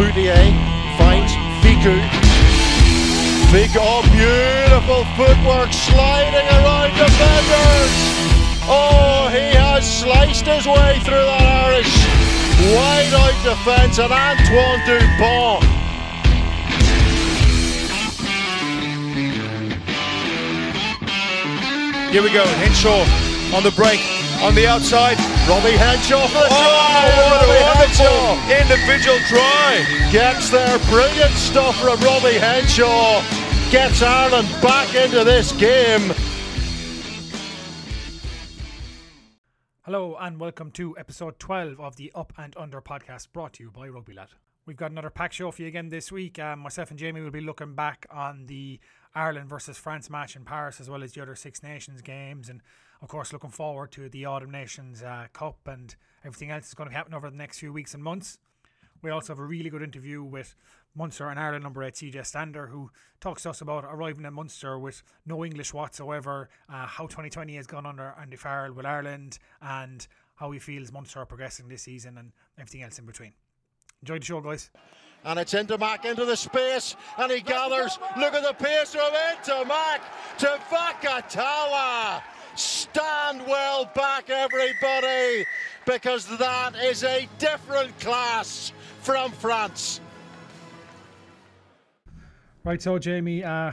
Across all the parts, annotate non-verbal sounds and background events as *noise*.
Bouthier finds Fickou. Fickou, oh, beautiful footwork sliding around defenders. Oh, he has sliced his way through that Irish wide out defence and Antoine Dupont. Here we go, Henshaw on the break, on the outside. Robbie Henshaw for the Oh, try. what a wonderful Henshaw individual try. gets there. Brilliant stuff from Robbie Henshaw. Gets Ireland back into this game. Hello and welcome to episode 12 of the Up and Under podcast brought to you by Rugby Lad. We've got another pack show for you again this week. Um, myself and Jamie will be looking back on the Ireland versus France match in Paris as well as the other Six Nations games and of course looking forward to the Autumn Nations uh, Cup and everything else that's going to happen over the next few weeks and months. We also have a really good interview with Munster and Ireland number 8 CJ Stander who talks to us about arriving in Munster with no English whatsoever, uh, how 2020 has gone under Andy Farrell with Ireland and how he feels Munster are progressing this season and everything else in between. Enjoy the show guys. And it's Ntamack into the space, and he gathers. Look at the pace from Ntamack to Vakatawa. Stand well back, everybody, because that is a different class from France. Right, so Jamie, uh,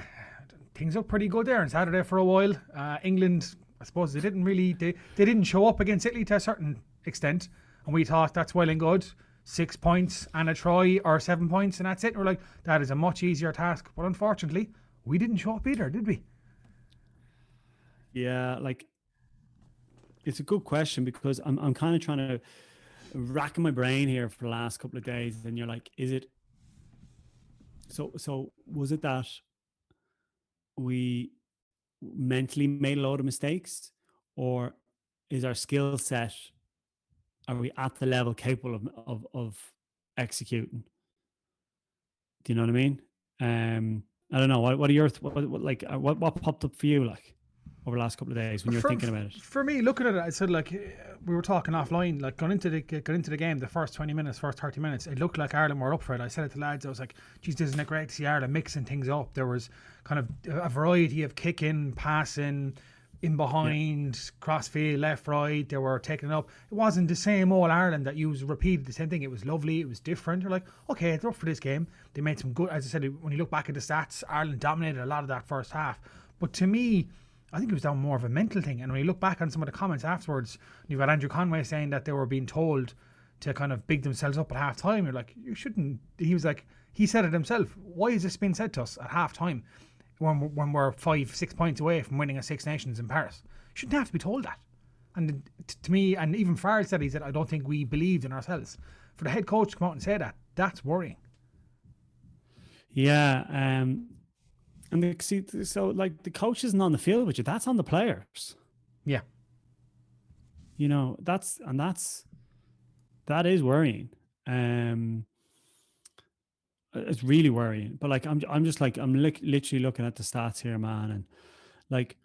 things look pretty good there on Saturday for a while. Uh, England, I suppose they didn't really they, they didn't show up against Italy to a certain extent, and we thought that's well and good. Six points and a try, or seven points, and that's it. We're like, that is a much easier task. But unfortunately, we didn't show up either, did we? Yeah, like it's a good question because I'm I'm kind of trying to racking my brain here for the last couple of days, and you're like, is it? So so was it that we mentally made a lot of mistakes, or is our skill set? Are we at the level capable of of of executing? Do you know what I mean? Um, I don't know. What, what are your what, what like uh, what what popped up for you like over the last couple of days when you're For- thinking about it? For me, looking at it, I said like we were talking offline, like going into the going into the game, the first twenty minutes, first thirty minutes, it looked like Ireland were up for it. I said it to lads, I was like, "Geez, isn't it great to see Ireland mixing things up?" There was kind of a variety of kicking, passing, in behind, crossfield, left, right. They were taking it up. It wasn't the same old Ireland that you repeated the same thing. It was lovely. It was different. You're like, okay, they're up for this game. They made some good. As I said, when you look back at the stats, Ireland dominated a lot of that first half. But to me, I think it was down more of a mental thing. And when you look back on some of the comments afterwards, you've got Andrew Conway saying that they were being told to kind of big themselves up at half time. You're like, you shouldn't. He was like, he said it himself. Why is this being said to us at half time when, when we're five, six points away from winning a Six Nations in Paris? Shouldn't have to be told that. And to me, and even Farrell said, he said, I don't think we believed in ourselves. For the head coach to come out and say that, that's worrying. Yeah, um, and the, see, so like the coach isn't on the field with you. That's on the players. Yeah. You know that's and that's that is worrying. Um, it's really worrying. But like I'm, I'm just like I'm lik- literally looking at the stats here, man, and like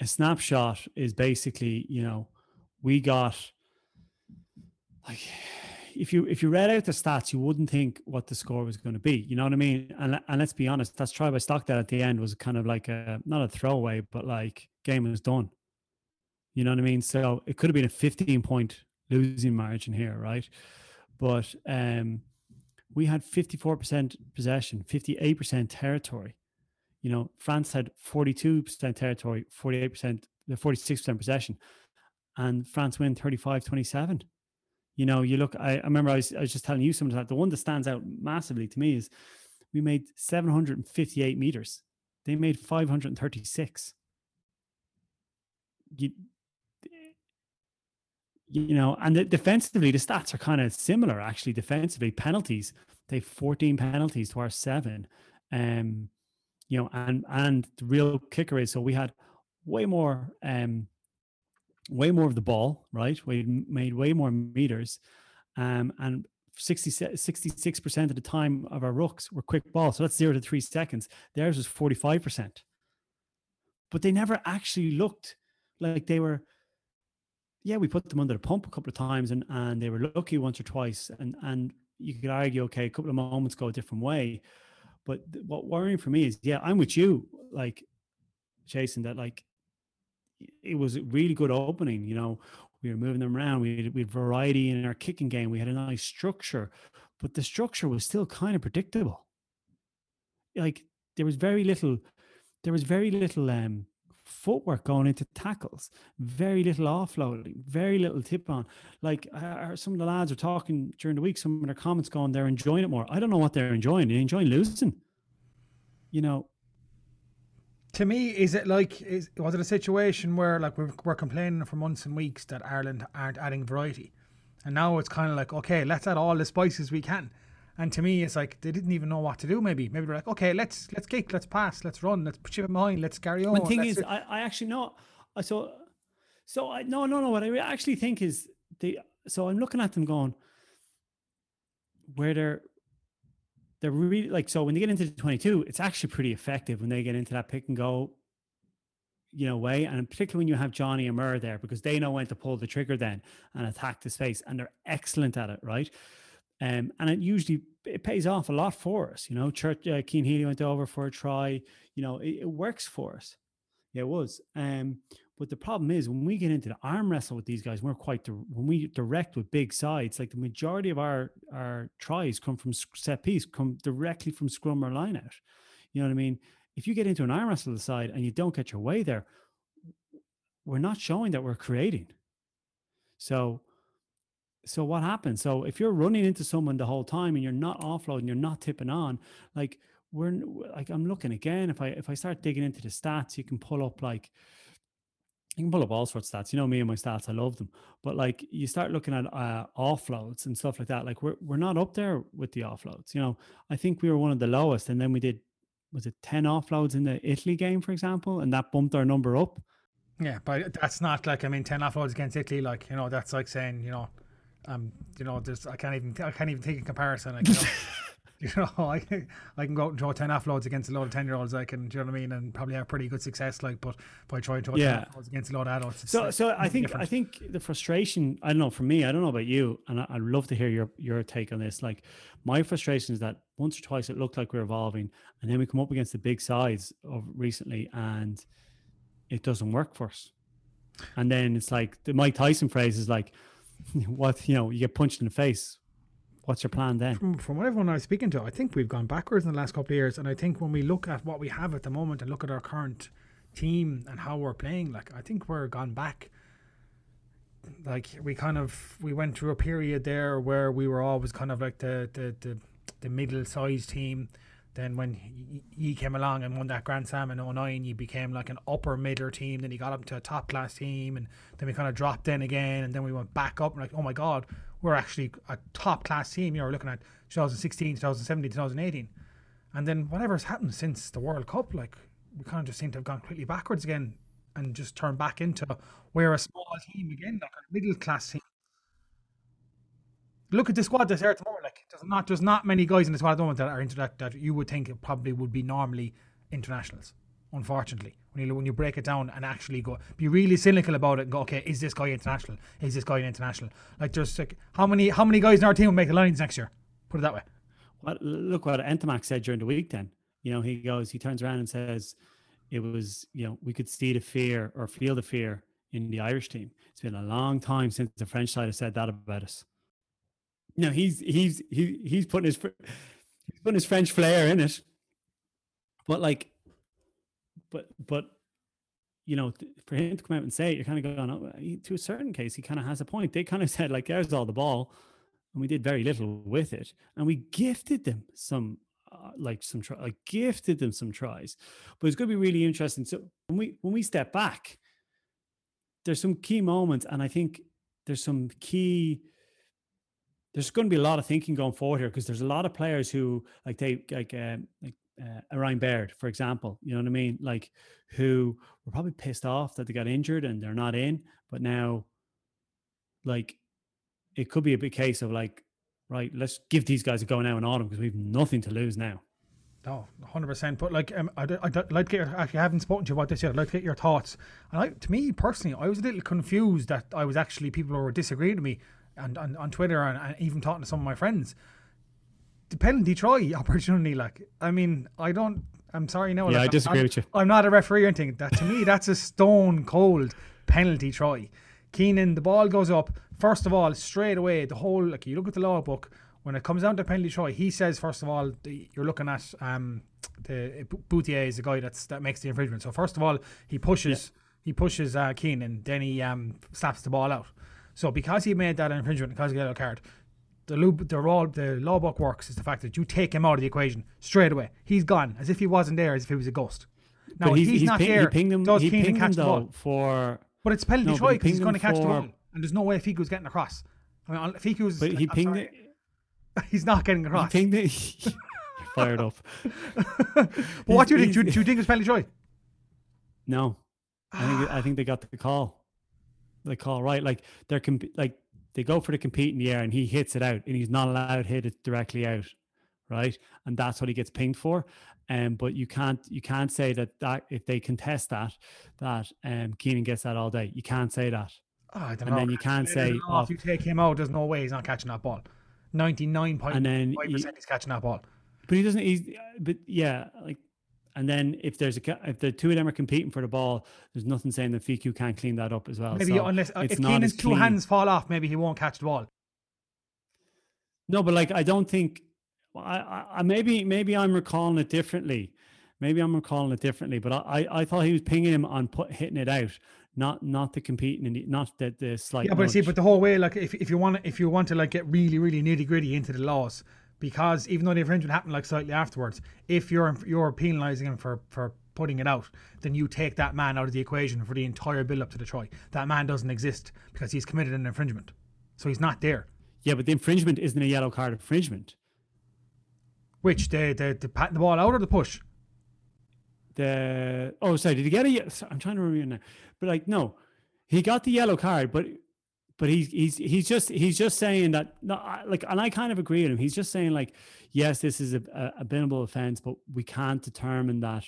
a snapshot is basically you know we got like if you if you read out the stats, you wouldn't think what the score was going to be. You know what I mean? And and let's be honest, that's try by Stockdale at the end was kind of like a not a throwaway, but like game was done. You know what I mean? So it could have been a 15 point losing margin here, right? But um we had 54% possession, 58% territory. You know, France had 42% territory, 48%, the 46% possession, and France win 35 27 you know, you look, I, I remember I was, I was just telling you something that the one that stands out massively to me is we made 758 meters. They made 536. You, you know, and the, defensively, the stats are kind of similar actually. Defensively, penalties, they have 14 penalties to our seven. Um, you know, and and the real kicker is so we had way more um way more of the ball, right? We made way more meters. Um, and 60, 66% of the time of our rucks were quick ball. So that's zero to three seconds. Theirs was 45%. But they never actually looked like they were, yeah, we put them under the pump a couple of times and, and they were lucky once or twice. And, and you could argue, okay, a couple of moments go a different way. But what worrying for me is, yeah, I'm with you, like Jason, that like it was a really good opening. You know, we were moving them around. We had, we had variety in our kicking game. We had a nice structure, but the structure was still kind of predictable. Like there was very little, there was very little um, footwork going into tackles, very little offloading, very little tip on. Like uh, some of the lads are talking during the week, some of their comments going, they're enjoying it more. I don't know what they're enjoying. They're enjoying losing. You know, to me, is it like is was it a situation where like we're, we're complaining for months and weeks that Ireland aren't adding variety, and now it's kind of like okay, let's add all the spices we can. And to me, it's like they didn't even know what to do. Maybe, maybe they're like, okay, let's let's kick, let's pass, let's run, let's chip it behind, let's carry on. The thing is, I, I actually know. So, so I no no no. What I actually think is the. So I'm looking at them going, where they're they're really like so when they get into the 22 it's actually pretty effective when they get into that pick and go you know way and particularly when you have johnny and Murr there because they know when to pull the trigger then and attack the space and they're excellent at it right? Um, and it usually it pays off a lot for us you know? Church uh, Cian Healy went over for a try you know? It, it works for us. Yeah, it was. Um but the problem is when we get into the arm wrestle with these guys, we're quite when we direct with big sides. Like the majority of our our tries come from set piece, come directly from scrum or line out. You know what I mean? If you get into an arm wrestle side and you don't get your way there, we're not showing that we're creating. So so what happens? So if you're running into someone the whole time and you're not offloading, you're not tipping on, like we're like I'm looking again. If I if I start digging into the stats, you can pull up like you can pull up all sorts of stats. You know me and my stats, I love them. But like you start looking at uh, offloads and stuff like that. Like we're we're not up there with the offloads. You know, I think we were one of the lowest, and then we did was it ten offloads in the Italy game, for example, and that bumped our number up. Yeah, but that's not like I mean ten offloads against Italy. Like you know, that's like saying you know, um, you know, there's I can't even I can't even take a comparison. Like, you know, *laughs* *laughs* you know, I can, I can go out and throw 10 offloads against a lot of 10 year olds, I can, do you know what I mean? And probably have pretty good success, like, but by trying to throw yeah. 10 offloads against a lot of adults. So, like, so I think, different. I think the frustration, I don't know, for me, I don't know about you, and I, would love to hear your, your take on this. Like, my frustration is that once or twice it looked like we're evolving, and then we come up against the big sides of recently, and it doesn't work for us. And then it's like the Mike Tyson phrase is like, *laughs* what, you know, you get punched in the face What's your plan then? From, from what everyone I was speaking to, I think we've gone backwards in the last couple of years. And I think when we look at what we have at the moment and look at our current team and how we're playing, like I think we're gone back. Like we kind of we went through a period there where we were always kind of like the the the, the middle sized team. Then when he came along and won that Grand Slam in 09, he became like an upper middle team. Then he got up to a top class team, and then we kind of dropped in again, and then we went back up. And like, oh my god, we're actually a top class team. You know, we're looking at 2016, 2017, 2018. And then whatever's happened since the World Cup, like we kind of just seem to have gone completely backwards again and just turned back into we're a small team again, like a middle class team. Look at the squad that's there at the moment. Like there's not there's not many guys in the squad at the moment that are into that that you would think it probably would be normally internationals unfortunately. When you when you break it down and actually go be really cynical about it and go, okay, is this guy international? Is this guy international? Like just like how many how many guys in our team will make the lines next year? Put it that way. Well, look what Ntamack said during the week. Then you know he goes, he turns around and says, it was you know we could see the fear or feel the fear in the Irish team. It's been a long time since the French side has said that about us. You know he's he's he, he's putting his he's putting his French flair in it, but like but but you know, for him to come out and say it, you're kind of going, oh, he, to a certain case, he kind of has a point. They kind of *laughs* said, like, there's all the ball, and we did very little with it, and we gifted them some, uh, like some, try, like gifted them some tries. But it's going to be really interesting. So when we when we step back, there's some key moments, and I think there's some key. There's going to be a lot of thinking going forward here because there's a lot of players who like they like um, like uh, Baird, for example, you know what I mean? Like, who were probably pissed off that they got injured and they're not in, but now, like, it could be a big case of like, right, let's give these guys a go now in autumn because we've nothing to lose now. No, hundred percent. But like, um, I'd, I'd, I'd, like to get your, actually, I haven't spoken to you about this yet. I'd like to get your thoughts. And I, to me personally, I was a little confused that I was actually people who were disagreeing with me, and on, on Twitter and, and even talking to some of my friends penalty try *laughs* opportunity. Like, I mean, I don't. I'm sorry, no. Yeah, like, I disagree I'm, with you. I'm not a referee or anything. That to me, *laughs* that's a stone cold penalty try. Keenan, the ball goes up. First of all, straight away, the whole like you look at the law book when it comes down to penalty try. He says first of all, the, you're looking at um the Bouthier is the guy that's that makes the infringement. So first of all, he pushes he pushes uh, Keenan, then he um slaps the ball out. So because he made that infringement, because of the yellow card, the lub, the raw, the law book works is the fact that you take him out of the equation straight away. He's gone as if he wasn't there, as if he was a ghost. Now but he's, he's, he's not ping, there. He pinged him, does he Keenan catch the though ball? for. But it's penalty No, try he because he's going to catch the ball, and there's no way Fickou's getting across. I mean, Fickou's. But he I'm pinged sorry, it. *laughs* He's not getting He across. pinged it. *laughs* *laughs* You're fired up. but what do you think? Do, you- do you think it's penalty try? No, I think I *sighs* think they got the call. The call right, like they're comp- like they go for the compete in the air, and he hits it out, and he's not allowed to hit it directly out, right? And that's what he gets pinged for. Um, but you can't you can't say that that if they contest that that um Keenan gets that all day. You can't say that. Oh, I don't And know. then you can't say, oh, if you take him out, there's no way he's not catching that ball. Ninety-nine point and then five percent he's catching that ball. but he doesn't. He's but yeah, like. And then if there's a if the two of them are competing for the ball, there's nothing saying that Fickou can't clean that up as well. Maybe So unless uh, if Keenan's two clean. hands fall off, maybe he won't catch the ball. No, but like I don't think I, I, maybe maybe I'm recalling it differently. Maybe I'm recalling it differently, but I, I, I thought he was pinging him on put, hitting it out, not not the competing and the, not the the slight. Yeah, but see, but the whole way, like, if, if you want, if you want to like get really, really nitty gritty into the laws, because even though the infringement happened like slightly afterwards, if you're you're penalising him for for putting it out, then you take that man out of the equation for the entire build up to the try. That man doesn't exist because he's committed an infringement, so he's not there. yeah, but the infringement isn't a yellow card infringement. Which the the the pat the ball out or the push? The oh sorry, did he get a? I'm trying to remember now, but like no, he got the yellow card, but but he's he's he's just he's just saying that no, I, like, and I kind of agree with him. He's just saying like, yes, this is a a, a binnable offense, but we can't determine that.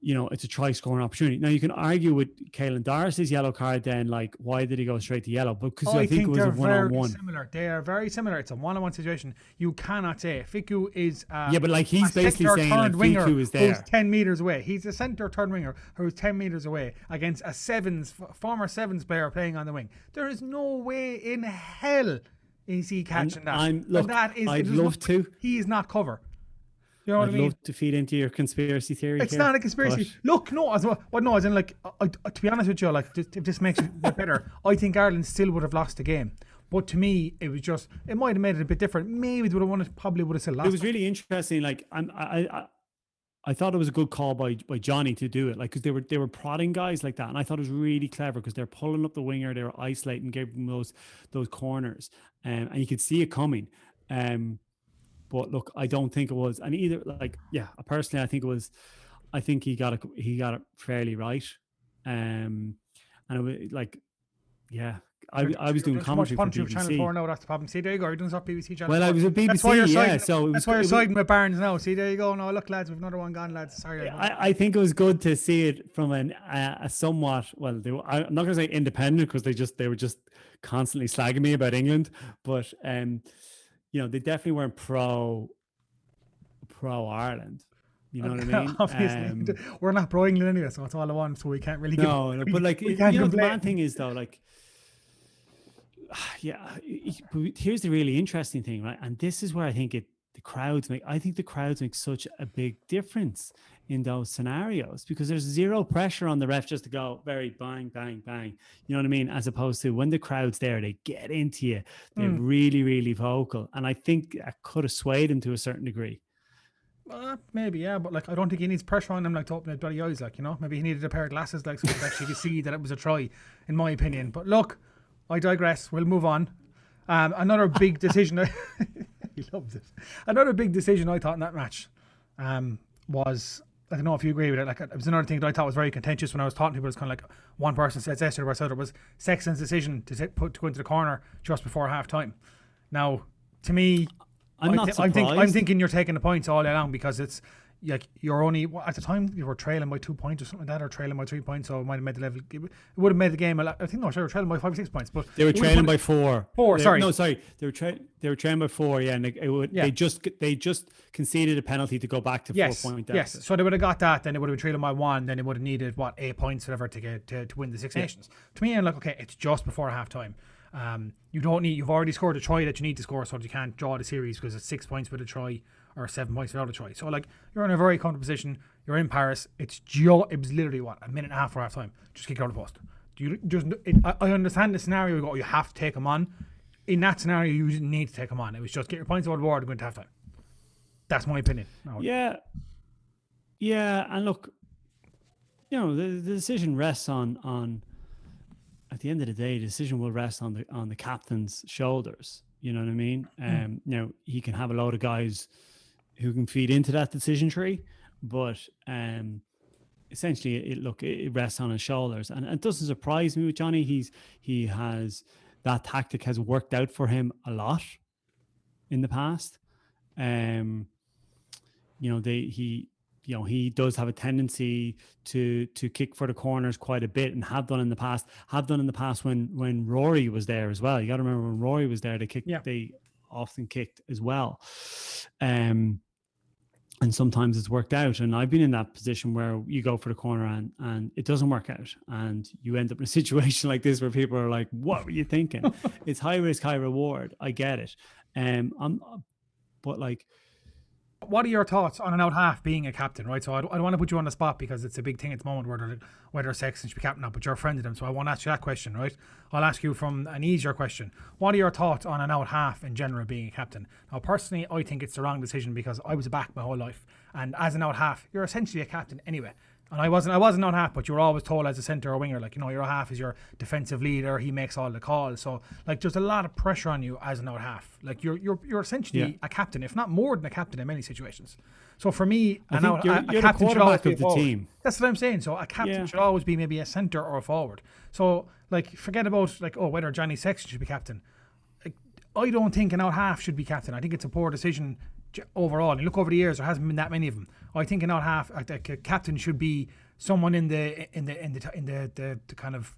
You know, it's a try scoring opportunity. Now you can argue with Caelan Doris's yellow card. Then, like, why did he go straight to yellow? Because I, think, it was they're a one-on-one. similar. They are very similar. It's a one-on-one situation. You cannot say Fickou is. Uh, Yeah, but like he's basically saying like winger Fickou is who's 10 metres away. He's a centre turn winger who's 10 metres away against a sevens, former sevens player playing on the wing. There is no way in hell is he catching that. I'm- And look, that is, I'd there's no- love to. He is not cover. You know what I'd I mean? love to feed into your conspiracy theory. It's here, not a conspiracy. but- Look, no, as well, well, no, as in like, I, I, to be honest with you, like, this, if this makes it better, I think Ireland still would have lost the game. But to me, it was just, it might have made it a bit different. Maybe they would have won it, probably would have still lost. it was really interesting. Like I'm, I, I, I thought it was a good call by by Johnny to do it. Like because they were they were prodding guys like that, and I thought it was really clever because they're pulling up the winger, they were isolating, gave them those those corners, um, and you could see it coming. Um, but look, I don't think it was, and either like yeah, personally, I think it was. I think he got it. He got it fairly right. Um, and it was like, yeah, I, I was doing commentary for Punch Channel BBC. 4 now, that's the problem. See, there you go, you're doing stuff BBC Channel Well, I 4. was at That's why you're BBC, yeah. siding- So it was, That's why you're was- siding with Barnes now. See, there you go. No, look, lads, we've another one gone, lads. Sorry. I, I think it was good to see it from an uh, a somewhat well. They were, I'm not going to say independent because they just they were just constantly slagging me about England, but um, you know they definitely weren't pro pro Ireland. You know what I *laughs* mean? Obviously, Um, *laughs* we're not pro England anyway, so it's all I want. So we can't really. give- no, *laughs* no, but like we you know, the complain. bad thing is though, like, *sighs* yeah. here's the really interesting thing, right? And this is where I think it the crowds make. I think the crowds make such a big difference in those scenarios because there's zero pressure on the ref just to go very bang, bang, bang. You know what I mean? As opposed to when the crowd's there, they get into you. They're Mm. really, really vocal, and I think I could have swayed him to a certain degree. Uh, maybe, yeah, but like I don't think he needs pressure on him like to open his bloody eyes, like you know. Maybe he needed a pair of glasses, like so he could actually see that it was a try, in my opinion. But look, I digress. We'll move on. Um, another big *laughs* decision. *laughs* he loves it. Another big decision I thought in that match um, was I don't know if you agree with it. Like uh, it was another thing that I thought was very contentious when I was talking to people. It's kind of like one person said this, the other said it was Sexton's decision to take, put to go into the corner just before half time. Now, to me, I'm I not surprised. I'm, think, I'm thinking you're taking the points all day long because it's like you're only at the time you were trailing by two points or something like that, or trailing by three points, so it might have made the level. It would have made the game. A lot, I think no, sure, they were trailing by five or six points, but They were it trailing by four. Four, They- sorry. No, sorry. They were tra- they were trailing by four. Yeah, and they, it would, Yeah. they just they just conceded a penalty to go back to Yes, four point yes. deficit. So they would have got that, then they would have been trailing by one, then they would have needed what eight points, whatever, to get to, to win the Six Nations. To me, I'm like, okay, it's just before half time. Um, you don't need. You've already scored a try that you need to score, so you can't draw the series because it's six points with a try or seven points without a try. So like, you're in a very comfortable position. You're in Paris. It's just. It was literally what a minute and a half or half time. Just kick out of the post. Do you just? It, I, I understand the scenario. You go, you have to take him on. In that scenario, you didn't need to take him on. It was just get your points out of the board and go into half time. That's my opinion. No, Yeah, yeah, and look, you know, the, the decision rests on on. At the end of the day, the decision will rest on the on the captain's shoulders. You know what I mean? Um, now he can have a load of guys who can feed into that decision tree, but um, essentially, it look it rests on his shoulders, and it doesn't surprise me with Johnny. He's he has that tactic has worked out for him a lot in the past. Um, you know, they he you know he does have a tendency to to kick for the corners quite a bit and have done in the past. Have done in the past when when Rory was there as well. You got to remember when Rory was there, they kicked Yeah. they often kicked as well. Um, and sometimes it's worked out. And I've been in that position where you go for the corner and and it doesn't work out, and you end up in a *laughs* situation like this where people are like, "What were you thinking?" *laughs* it's high risk, high reward. I get it. Um, I'm, but like, what are your thoughts on an out half being a captain, right? So I don't, I don't want to put you on the spot because it's a big thing at the moment whether whether Sexton should be captain or not, but you're a friend of them, so I won't ask you that question, right? I'll ask you from an easier question. What are your thoughts on an out half in general being a captain? Now, personally, I think it's the wrong decision because I was a back my whole life, and as an out half, you're essentially a captain anyway. And I wasn't, I wasn't out half, but you were always told as a centre or winger, like you know, your half is your defensive leader. He makes all the calls, so like there's a lot of pressure on you as an out half. Like you're, you're, you're essentially Yeah. a captain, if not more than a captain in many situations. So for me, I an out, you're- a, you're captain should always be the forward. team. That's what I'm saying. So a captain Yeah. should always be maybe a centre or a forward. So like forget about like oh whether Johnny Sexton should be captain. Like, I don't think an out half should be captain. I think it's a poor decision overall. And you look over the years, there hasn't been that many of them. I think in out half, uh, like a captain should be someone in the in the in the in the, the, the kind of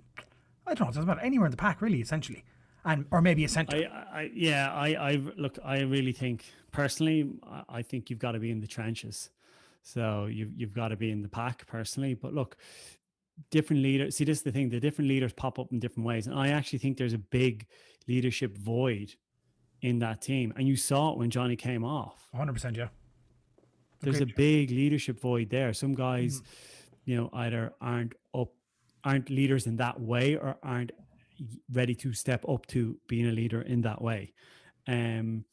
I don't know. It doesn't matter anywhere in the pack really, essentially, and or maybe a centre. I, I yeah, I, I look, I really think personally, I think you've got to be in the trenches. So you've you've got to be in the pack personally. But look, different leaders. See, this is the thing: the different leaders pop up in different ways, and I actually think there's a big leadership void in that team. And you saw it when Johnny came off. 100 percent, yeah. There's a big leadership void there. Some guys, you know, either aren't up, aren't leaders in that way, or aren't ready to step up to being a leader in that way. Um,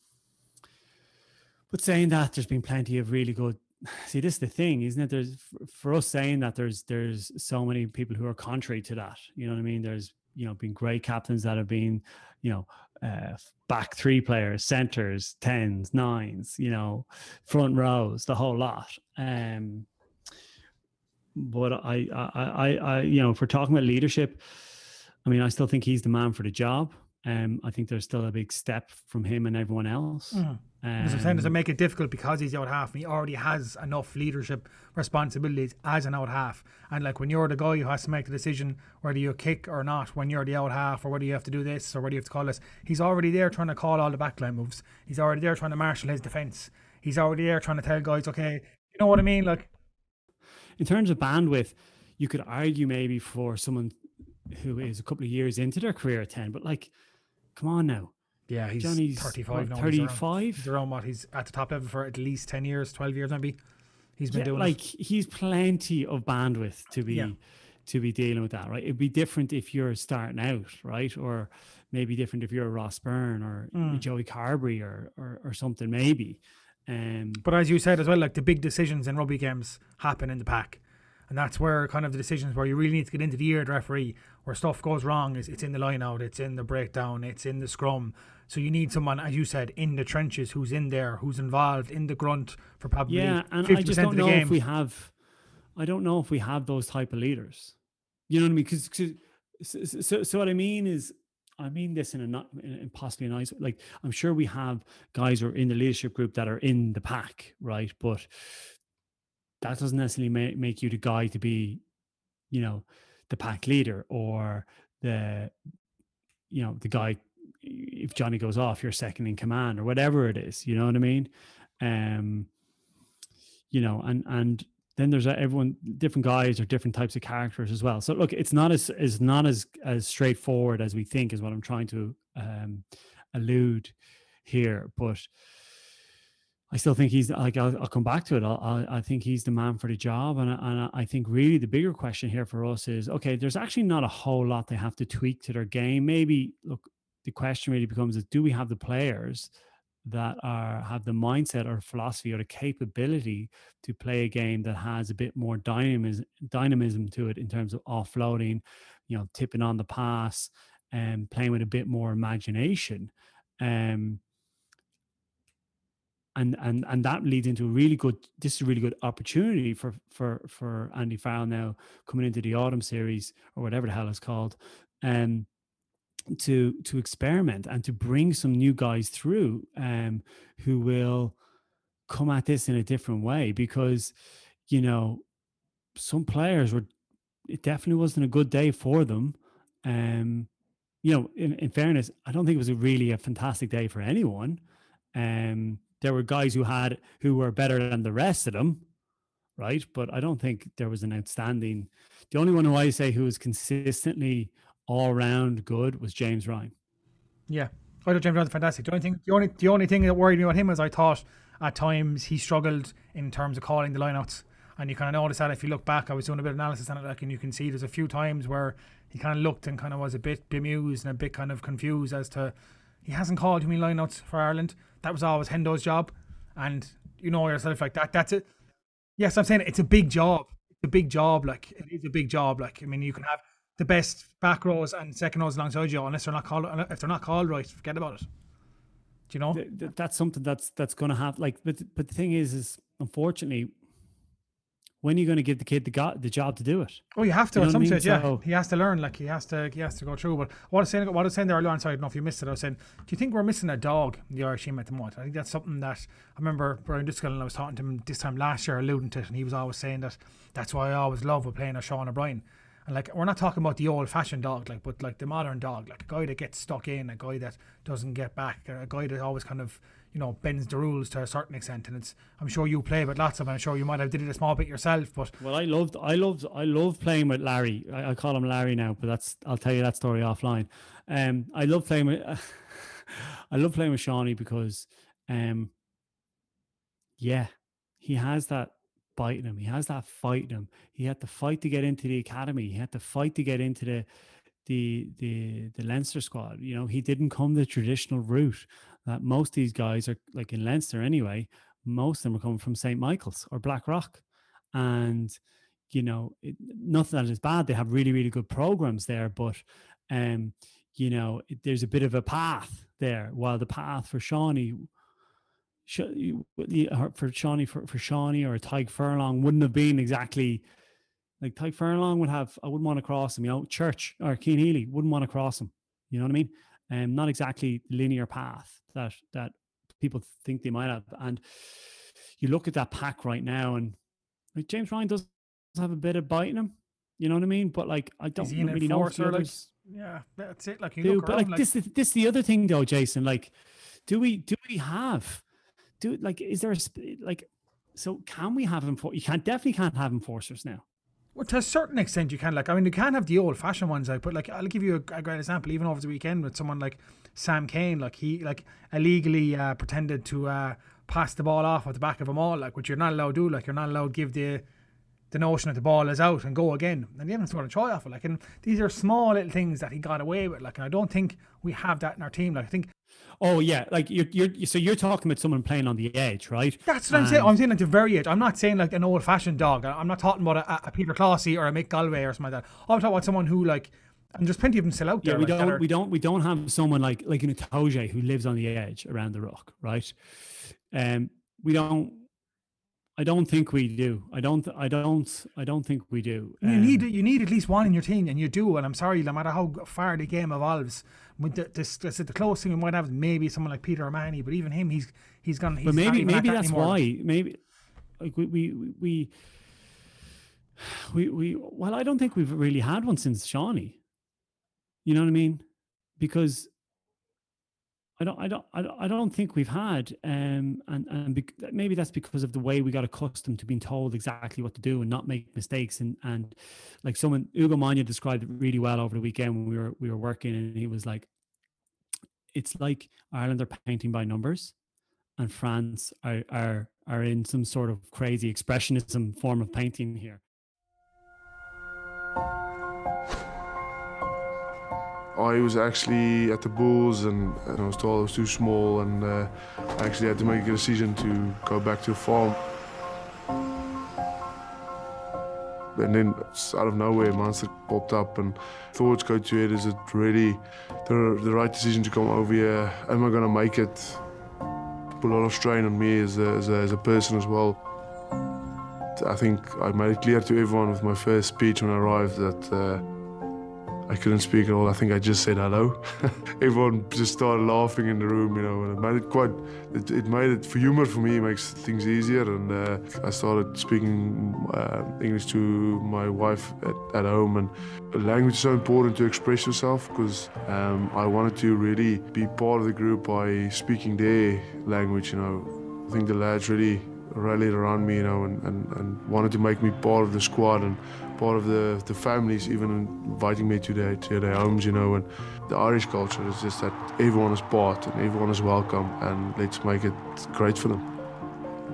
but saying that, there's been plenty of really good. *sighs* See, this is the thing, isn't it? There's for us saying that there's there's so many people who are contrary to that. You know what I mean? There's you know been great captains that have been, you know, uh, back three players, centers, tens, nines, you know, front rows, the whole lot. Um, but I, I, I, I, you know, if we're talking about leadership, I mean, I still think he's the man for the job. Um, I think there's still a big step from him and everyone else. Mhm. As I'm saying, does it Um, make it difficult because he's out half and he already has enough leadership responsibilities as an out half. And like when you're the guy who has to make the decision whether you kick or not, when you're the out half, or whether you have to do this or whether you have to call this, he's already there trying to call all the backline moves. He's already there trying to marshal his defense. He's already there trying to tell guys, okay, you know what I mean? Like, in terms of bandwidth, you could argue maybe for someone who is a couple of years into their career at 10, but like, come on now. yeah, he's Johnny's 35 what, 35? He's around what? He's at the top level for at least 10 years, 12 years maybe. He's been Yeah, doing like he's plenty of bandwidth to be Yeah. to be dealing with that, right? It'd be different if you're starting out, right? Or maybe different if you're Ross Byrne or Mm. Joey Carbery or, or or something maybe. Um, But as you said as well, like the big decisions in rugby games happen in the pack. And that's where kind of the decisions where you really need to get into the ear of the referee, where stuff goes wrong is it's in the line out, it's in the breakdown, it's in the scrum. So you need someone, as you said, in the trenches who's in there, who's involved in the grunt for probably yeah, and 50% I just don't know game. if we have. I don't know if we have those type of leaders. You know what I mean? Because so, so, so what I mean is, I mean this in a not in in possibly a nice like I'm sure we have guys who are in the leadership group that are in the pack, right? But that doesn't necessarily make, you the guy to be, you know, the pack leader or the, you know, the guy. If Johnny goes off, you're second in command or whatever it is. You know what I mean? Um, you know, and and then there's everyone different guys or different types of characters as well. So look, it's not as is not as as straightforward as we think is what I'm trying to um, allude here, but I still think he's like I'll, I'll come back to it. I'll, i think he's the man for the job, and and I think really the bigger question here for us is okay. There's actually not a whole lot they have to tweak to their game. Maybe look, the question really becomes: is do we have the players that are have the mindset or philosophy or the capability to play a game that has a bit more dynamism dynamism to it in terms of offloading, you know, tipping on the pass and playing with a bit more imagination. Um, and and and that leads into a really good this is a really good opportunity for for for Andy Farrell now coming into the autumn series or whatever the hell it's called um to to experiment and to bring some new guys through um who will come at this in a different way because you know some players were it definitely wasn't a good day for them. Um you know in, in fairness i don't think it was a really a fantastic day for anyone. Um there were guys who had who were better than the rest of them, right? But I don't think there was an outstanding. The only one who I say who was consistently all round good was James Ryan. Yeah, I thought James Ryan was fantastic. The only thing, the only the only thing that worried me about him was I thought at times he struggled in terms of calling the lineouts. And you kind of notice that if you look back, I was doing a bit of analysis on it, like, and you can see there's a few times where he kind of looked and kind of was a bit bemused and a bit kind of confused as to he hasn't called too many lineouts for Ireland. That was always Hendo's job, and you know yourself like that. That's it. Yes, I'm saying it's a big job. It's a big job. Like it is a big job. Like I mean, you can have the best back rows and second rows alongside you, unless they're not called. If they're not called right, forget about it. Do you know? That's something that's that's going to have like, but but the thing is, is unfortunately when are you going to give the kid the, go- the job to do it? Oh, you have to you at some stage. Yeah, so, he has to learn. Like he has to, he has to go through. But what I was saying, what I was saying there earlier on, sorry, I don't know if you missed it. I was saying, do you think we're missing a dog in the Irish team at the moment? I think that's something that I remember Brian Driscoll and I was talking to him this time last year, alluding to it, and he was always saying that that's why I always love with playing a Sean O'Brien. And like we're not talking about the old fashioned dog, like but like the modern dog, like a guy that gets stuck in, a guy that doesn't get back, a guy that always kind of you know bends the rules to a certain extent and it's I'm sure you play with lots of them. I'm sure you might have did it a small bit yourself but well I loved I loved I love playing with Larry I, I, call him Larry now but that's I'll tell you that story offline um I love playing with *laughs* I love playing with Shawnee because um yeah he has that bite in him he has that fight in him he had to fight to get into the academy he had to fight to get into the the the the Leinster squad. You know, he didn't come the traditional route that most of these guys are like in Leinster anyway. Most of them are coming from St. Michael's or Blackrock, and you know, it, nothing that is bad. They have really really good programs there, but um, you know, it, there's a bit of a path there. While the path for Shawnee for Shawnee for, for Shawnee or Tadhg Furlong wouldn't have been exactly like Tadhg Furlong would have I wouldn't want to cross him, you know, Church or Cian Healy wouldn't want to cross him. You know what I mean? And um, not exactly linear path that that people think they might have. And you look at that pack right now, and like James Ryan does have a bit of bite in him. You know what I mean? But like, I don't really know. If like, yeah, that's it. Like, you do, but like, like this, this the other thing though, Jason. Like, do we do we have do like is there a like so can we have him for you can't definitely can't have enforcers now well, to a certain extent, you can. Like, I mean, you can have the old-fashioned ones out, but like, I'll give you a, a, great example. Even over the weekend with someone like Sam Cane, like he like illegally uh, pretended to uh, pass the ball off at the back of them all, like which you're not allowed to do. Like, you're not allowed to give the the notion that the ball is out and go again, and they haven't scored a try off it. Like, and these are small little things that he got away with. Like, and I don't think we have that in our team. Like, I think Oh yeah, like you're, you're so you're talking about someone playing on the edge, right? That's what and I'm saying. I'm saying at the very edge. I'm not saying like an old fashioned dog. I'm not talking about a, a Peter Clohessy or a Mick Galwey or something like that. I'm talking about someone who like and there's plenty of them still out there. Yeah, we like, don't are, we don't we don't have someone like like an Itoje who lives on the edge around the rock, right? Um we don't I don't think we do. I don't. I don't. I don't think we do. Um, you need. You need at least one in your team, and you do. And I'm sorry, no matter how far the game evolves, with the, this, this, the close thing we might have is maybe someone like Peter O'Mahony, but even him, he's he's gone. He's but maybe maybe that's that why. Maybe like we we we we we well, I don't think we've really had one since Shawnee. You know what I mean? Because I don't, I don't, I don't, think we've had, um, and and bec- maybe that's because of the way we got accustomed to being told exactly what to do and not make mistakes. And and like someone, Ugo Monye described it really well over the weekend when we were we were working, and he was like, "It's like Ireland are painting by numbers, and France are are are in some sort of crazy expressionism form of painting here." I was actually at the Bulls and, and I was told I was too small and uh, I actually had to make a decision to go back to farm. And then out of nowhere, Munster popped up and thoughts go to it, is it really the, the right decision to come over here? Am I going to make it? Put a lot of strain on me as a, as a, as a person as well. I think I made it clear to everyone with my first speech when I arrived that uh, I couldn't speak at all. I think I just said hello. *laughs* Everyone just started laughing in the room, you know, and it made it quite. It, it made it for humor for me. Makes things easier, and uh, I started speaking uh, English to my wife at, at home. And language is so important to express yourself because um, I wanted to really be part of the group by speaking their language. You know, I think the lads really rallied around me, you know, and, and, and wanted to make me part of the squad and part of the, the families, even inviting me to their, to their homes, you know. And the Irish culture is just that everyone is part and everyone is welcome, and let's make it great for them.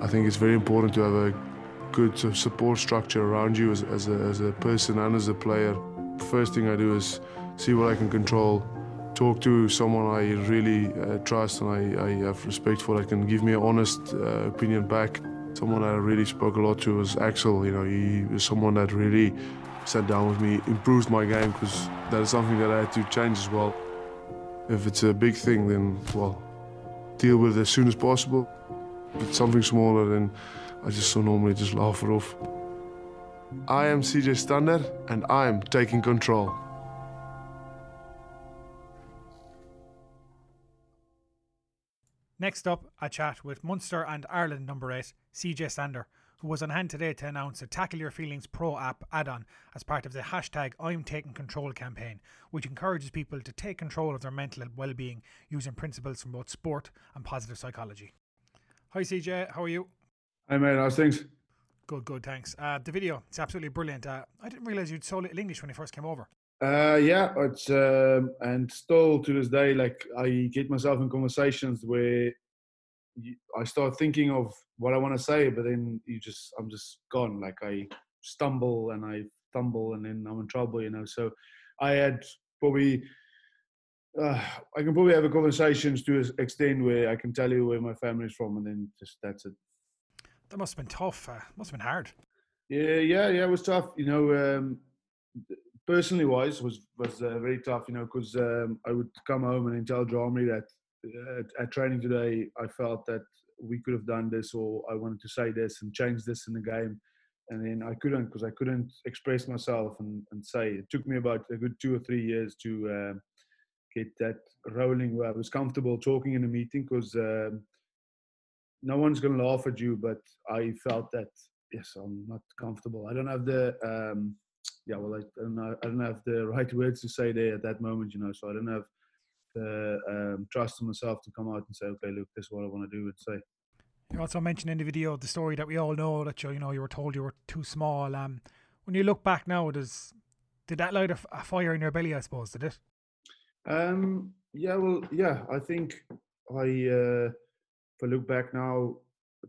I think it's very important to have a good support structure around you as, as, a, as a person and as a player. First thing I do is see what I can control, talk to someone I really uh, trust and I, I, have respect for that can give me an honest uh, opinion back. Someone I really spoke a lot to was Axel. You know, he was someone that really sat down with me, improved my game because that is something that I had to change as well. If it's a big thing, then well, deal with it as soon as possible. If it's something smaller, then I just so normally just laugh it off. I am CJ Stander, and I am taking control. Next up, a chat with Munster and Ireland number 8, CJ Stander, who was on hand today to announce a Tackle Your Feelings Pro app add on as part of the hashtag I'm Taking Control campaign, which encourages people to take control of their mental well being using principles from both sport and positive psychology. Hi, CJ, how are you? Hi, mate, how's things? Good, good, thanks. Uh, the video, it's absolutely brilliant. Uh, I didn't realize you'd so little English when you first came over. Uh, yeah, it's um, and still to this day, like I get myself in conversations where you, I start thinking of what I want to say, but then you just I'm just gone. Like I stumble and I tumble, and then I'm in trouble, you know. So I had probably. Uh, I can probably have a conversations to an extent where I can tell you where my family's from, and then just that's it. That must have been tough. Uh, must have been hard. Yeah, yeah, yeah. It was tough. You know, um, personally wise was was uh, very tough. You know, because um, I would come home and tell Jarmy that uh, at, at, training today I felt that we could have done this or I wanted to say this and change this in the game. And then I couldn't because I couldn't express myself and, and say. It took me about a good two or three years to uh, get that rolling where I was comfortable talking in a meeting because um, no one's going to laugh at you. But I felt that, yes, I'm not comfortable. I don't have the um, yeah, well, I, don't know, I don't have the *laughs* right words to say there at that moment, you know. So I don't have the um, trust in myself to come out and say, okay, look, this is what I want to do and say. You also mentioned in the video the story that we all know that you, you know you were told you were too small. Um, when you look back now, does did that light a, a fire in your belly? I suppose did it? Um, yeah, well, yeah. I think I, uh, if I look back now,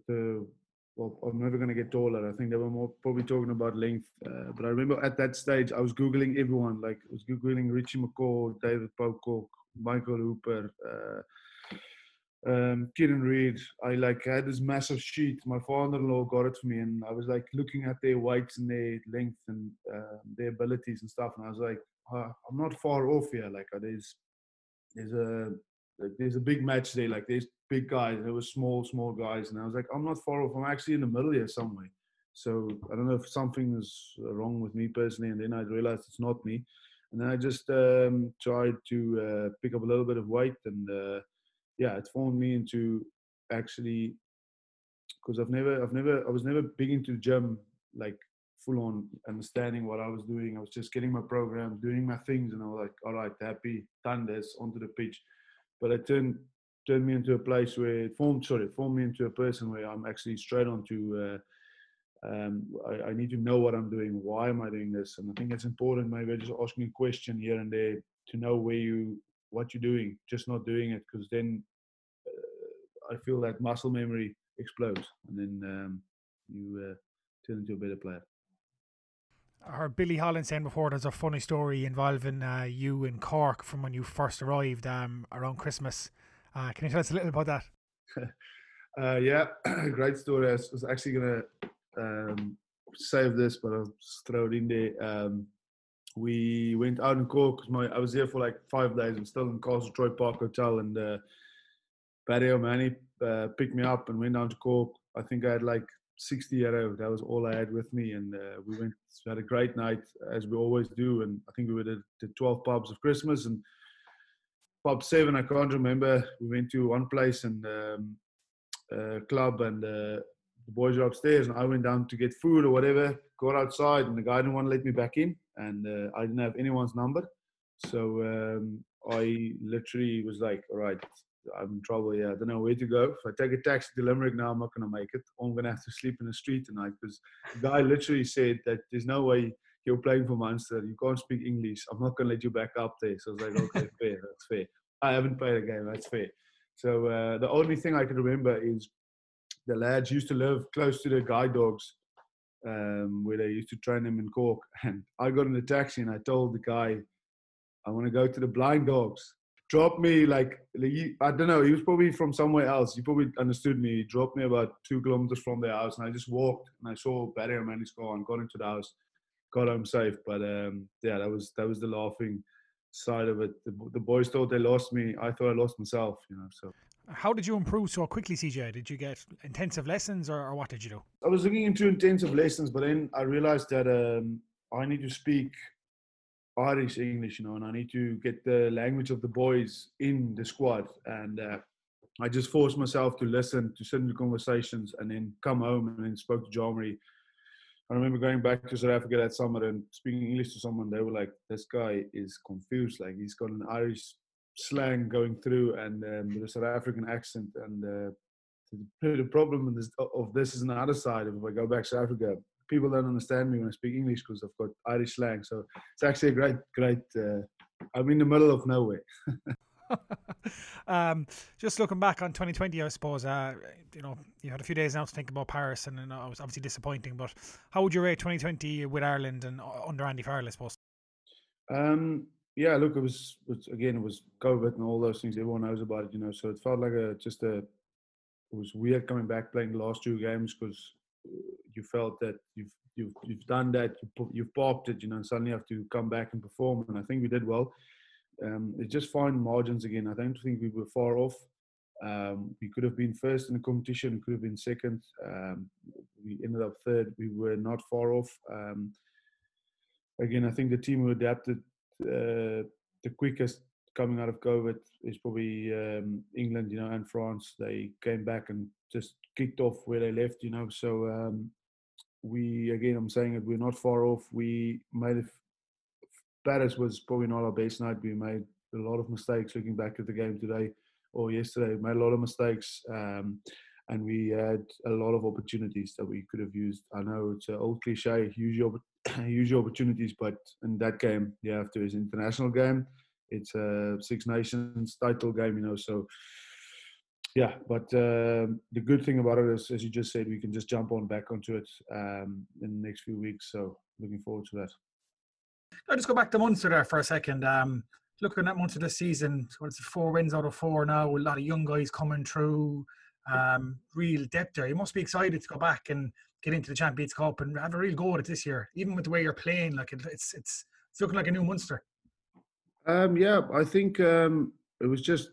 the well, I'm never going to get taller. I think they were more probably talking about length. Uh, but I remember at that stage, I was Googling everyone. Like, I was Googling Richie McCaw, David Pocock, Michael Hooper, uh, um, Kieran Read. I like had this massive sheet. My father-in-law got it for me, and I was like looking at their weights and their length and uh, their abilities and stuff. And I was like, I'm not far off here. Like, there's there's a like, there's a big match there. Like, there's big guys. There were small, small guys, and I was like, I'm not far off. I'm actually in the middle here somewhere. So I don't know if something is wrong with me personally, and then I realized it's not me, and then I just um, tried to uh, pick up a little bit of weight, and uh, yeah, it formed me into actually because I've never, I've never, I was never big into the gym, like full on understanding what I was doing. I was just getting my program, doing my things, and I was like, all right, happy, done this, onto the pitch. But it turned turned me into a place where it formed, sorry, formed me into a person where I'm actually straight onto. Uh, um, I, I, need to know what I'm doing. Why am I doing this? And I think it's important, maybe just asking a question here and there to know where you, what you're doing, just not doing it, because then uh, I feel that muscle memory explodes, and then um, you uh, turn into a better player. Heard Billy Holland saying before there's a funny story involving uh, you in Cork from when you first arrived um, around Christmas. Uh, can you tell us a little about that? *laughs* uh, yeah, *clears throat* great story. I was actually going to um, save this, but I'll just throw it in there. Um, we went out in Cork my I was there for like five days. I'm still in Castle Troy Park Hotel, and uh, Barry O'Mahony uh, picked me up and went down to Cork. I think I had like 60 euro. That was all I had with me, and uh, we went we had a great night as we always do. And I think we were at the 12 pubs of Christmas and pub seven. I can't remember. We went to one place and um, club, and uh, the boys were upstairs, and I went down to get food or whatever. Got outside, and the guy didn't want to let me back in, and uh, I didn't have anyone's number. So um, I literally was like, "All right, I'm in trouble. Yeah, I don't know where to go. If I take a taxi to Limerick now, I'm not going to make it. I'm going to have to sleep in the street tonight because the guy literally said that there's no way you're playing for Munster. You can't speak English. I'm not going to let you back up there. So I was like, okay, *laughs* fair. That's fair. I haven't played a game. That's fair. So uh, the only thing I can remember is the lads used to live close to the guide dogs um, where they used to train them in Cork. *laughs* And I got in the taxi and I told the guy, I want to go to the blind dogs. Drop me like, I don't know, he was probably from somewhere else. He probably understood me. He dropped me about two kilometers from their house and I just walked and I saw Barry and Manny's car and got into the house, got home safe. But um, yeah, that was that was the laughing side of it. The, the boys thought they lost me. I thought I lost myself, you know, so. How did you improve so quickly, CJ? Did you get intensive lessons or, or what did you do? I was looking into intensive lessons, but then I realized that um, I need to speak Irish English, you know, and I need to get the language of the boys in the squad. And uh, I just forced myself to listen, to sit in the conversations, and then come home and then spoke to Marie. I remember going back to South Africa that summer and speaking English to someone. They were like, "This guy is confused. Like he's got an Irish slang going through and um, the South African accent. And uh, the, problem of this, of this is side. If I go back to Africa, people don't understand me when I speak English because I've got Irish slang. So it's actually a great, great. Uh, I'm in the middle of nowhere. *laughs* um, just looking back on 2020, I suppose, uh, you know, you had a few days now to think about Paris, and, and it was obviously disappointing. But how would you rate 2020 with Ireland and uh, under Andy Farrell, I suppose? Um, yeah, look, it was, it was, again, it was COVID and all those things. Everyone knows about it, you know. So it felt like a just a. It was weird coming back playing the last two games because you felt that you've you've you've done that, you you've popped it, you know, and suddenly you have to come back and perform. And I think we did well. Um, it's just fine margins again. I don't think we were far off. Um, we could have been first in the competition. Could have been second. Um, we ended up third. We were not far off. Um, again, I think the team who adapted uh, the quickest coming out of COVID is probably um, England, you know, and France. They came back and just kicked off where they left, you know. So um, we, again, I'm saying it, we're not far off. We made. Paris was probably not our best night. We made a lot of mistakes looking back at the game today or yesterday. We made a lot of mistakes. Um, and we had a lot of opportunities that we could have used. I know it's an old cliche, use your use your opportunities, but in that game, yeah, after his international game. It's a Six Nations title game, you know. So, yeah. But um, the good thing about it is, as you just said, we can just jump on back onto it um, in the next few weeks. So, looking forward to that. I'll just go back to Munster there for a second. Um, looking at Munster this season, what's four wins out of four now? A lot of young guys coming through um, real depth there. You must be excited to go back and get into the Champions Cup and have a real go at it this year, even with the way you're playing. Like it, it's it's it's looking like a new Munster. Um, yeah, I think um, it was just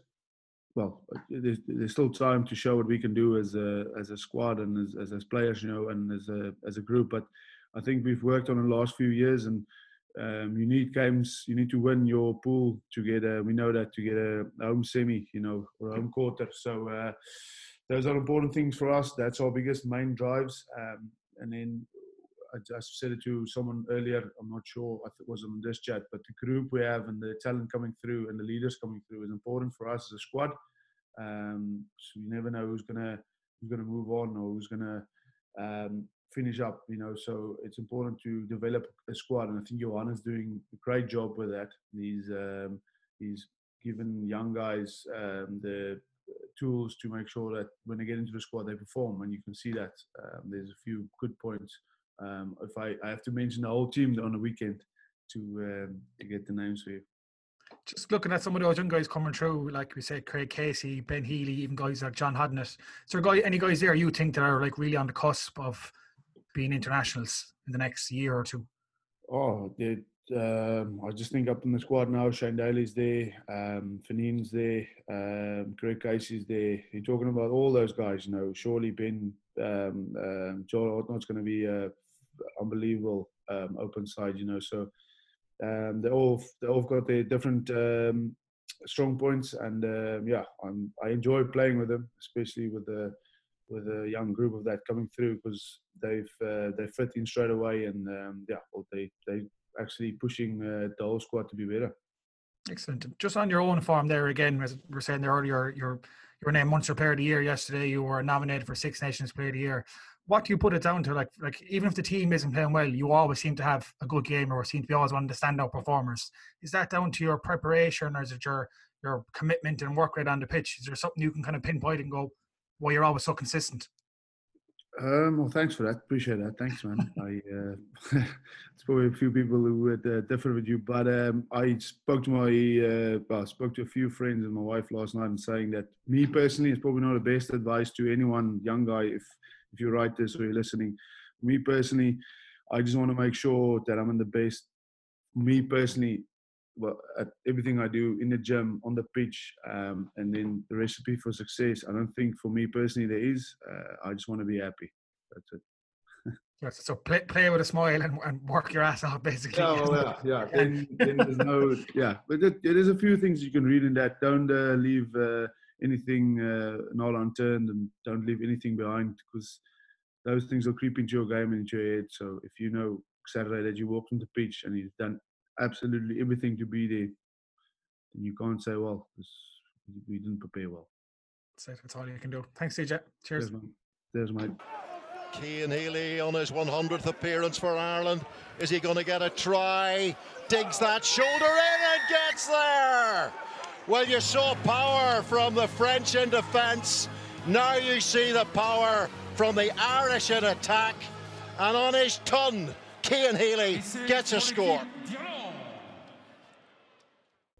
well, there's, there's, still time to show what we can do as a as a squad and as, as, as players, you know, and as a as a group. But I think we've worked on the last few years, and um, you need games. You need to win your pool to get a. We know that to get a home semi, you know, or home quarter. So. Uh, those are important things for us. That's our biggest main drives. Um, and then I just said it to someone earlier. I'm not sure if it was on this chat, but the group we have and the talent coming through and the leaders coming through is important for us as a squad. Um, so you never know who's gonna who's gonna move on or who's gonna um, finish up. You know, so it's important to develop a squad, and I think Johan is doing a great job with that. He's um, he's given young guys um, the tools to make sure that when they get into the squad they perform, and you can see that. Um, there's a few good points. Um, if I, I have to mention the whole team on the weekend to um, to get the names for you. Just looking at some of those young guys coming through, like we said, Craig Casey, Ben Healy, even guys like John Hodnett. So, guy, any guys there you think that are like really on the cusp of being internationals in the next year or two? Oh, they, um, I just think up in the squad now, Shane Daly's there, um, Fineen's there, um, Craig Casey's there. You're talking about all those guys, you know, surely Ben, um, um, John Hodnett's going to be uh, unbelievable um, open side, you know, so um, they all they all got their different um, strong points, and um, yeah, I'm, I enjoy playing with them, especially with the with a young group of that coming through because they've uh, they fit in straight away, and um, yeah, well, they they actually pushing uh, the whole squad to be better. Excellent. Just on your own farm there again, as we were saying there earlier, you're you were named Munster Player of the Year yesterday. You were nominated for Six Nations Player of the Year what do you put it down to? Like, like even if the team isn't playing well, you always seem to have a good game or seem to be always one of the standout performers. Is that down to your preparation or is it your your commitment and work rate on the pitch? Is there something you can kind of pinpoint and go, why you're always so consistent? Um, well, thanks for that. Appreciate that. Thanks, man. I uh, *laughs* it's probably a few people who would uh, differ with you, but um, I spoke to my uh, well, spoke to a few friends and my wife last night and saying that me personally is probably not the best advice to anyone young guy if if you write this or you're listening. Me personally, I just want to make sure that I'm in the best. Me personally, well, at everything I do in the gym, on the pitch, um, and then the recipe for success. I don't think for me personally there is. Uh, I just want to be happy. That's it. So play, play with a smile and, and work your ass off, basically. Yeah, well, yeah, yeah. *laughs* Then, then there's no, yeah. But it, there's a few things you can read in that. Don't uh, leave uh, anything uh, not unturned and don't leave anything behind because those things will creep into your game and into your head. So if you know Saturday that you walked on the pitch and you've done absolutely everything to be there, then you can't say, well, we didn't prepare well. That's, That's all you can do. Thanks, CJ. Cheers. There's, There's mate. Cian Healy on his 100th appearance for Ireland. Is he going to get a try? Digs that shoulder in and gets there. Well, you saw power from the French in defence. Now you see the power from the Irish in attack. And on his ton, Cian Healy gets a score.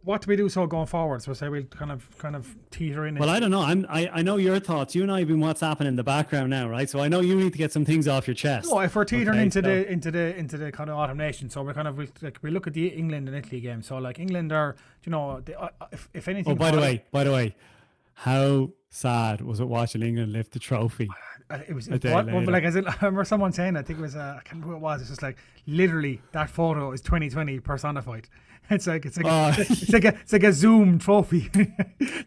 What do we do so going forward? So say we'll kind of kind of teeter in. Well, I don't know. I'm I, I know your thoughts. You and I have been what's happening in the background now, right? So I know you need to get some things off your chest. No, if we're teetering okay, into so. the into the into the kind of autumn nation, so we're kind of like we look at the England and Italy game. So like England are, you know, they, uh, if if anything. Oh, by the way, by the way, how sad was it watching England lift the trophy? Uh, it was, it what, like as *laughs* I remember someone saying I think it was uh, I can't remember who it was it's just like literally that photo is 2020 personified it's like it's like oh. it's like a it's like a zoom trophy *laughs* do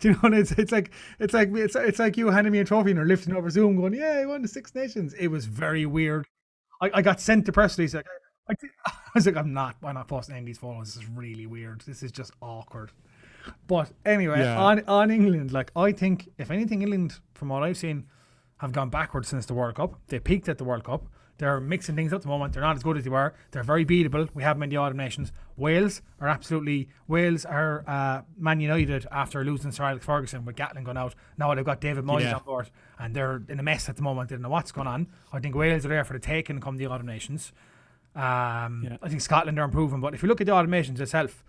you know what it's it's like it's like it's, it's like you handing me a trophy and you're lifting over zoom going yeah I won the Six Nations it was very weird I, I got sent to press release like I, *laughs* I was like I'm not I'm not posting any of these photos this is really weird this is just awkward but anyway yeah. on on England like I think if anything England from what I've seen have gone backwards since the World Cup. They peaked at the World Cup. They're mixing things up at the moment. They're not as good as they were. They're very beatable. We have them in the autumn nations. Wales are absolutely Wales are uh, Man United after losing Sir Alex Ferguson with Gatland going out. Now they've got David Moyes yeah. on board, and they're in a mess at the moment. They don't know what's going on. I think Wales are there for the taking come the autumn nations. Um, yeah. I think Scotland are improving, but if you look at the autumn nations itself,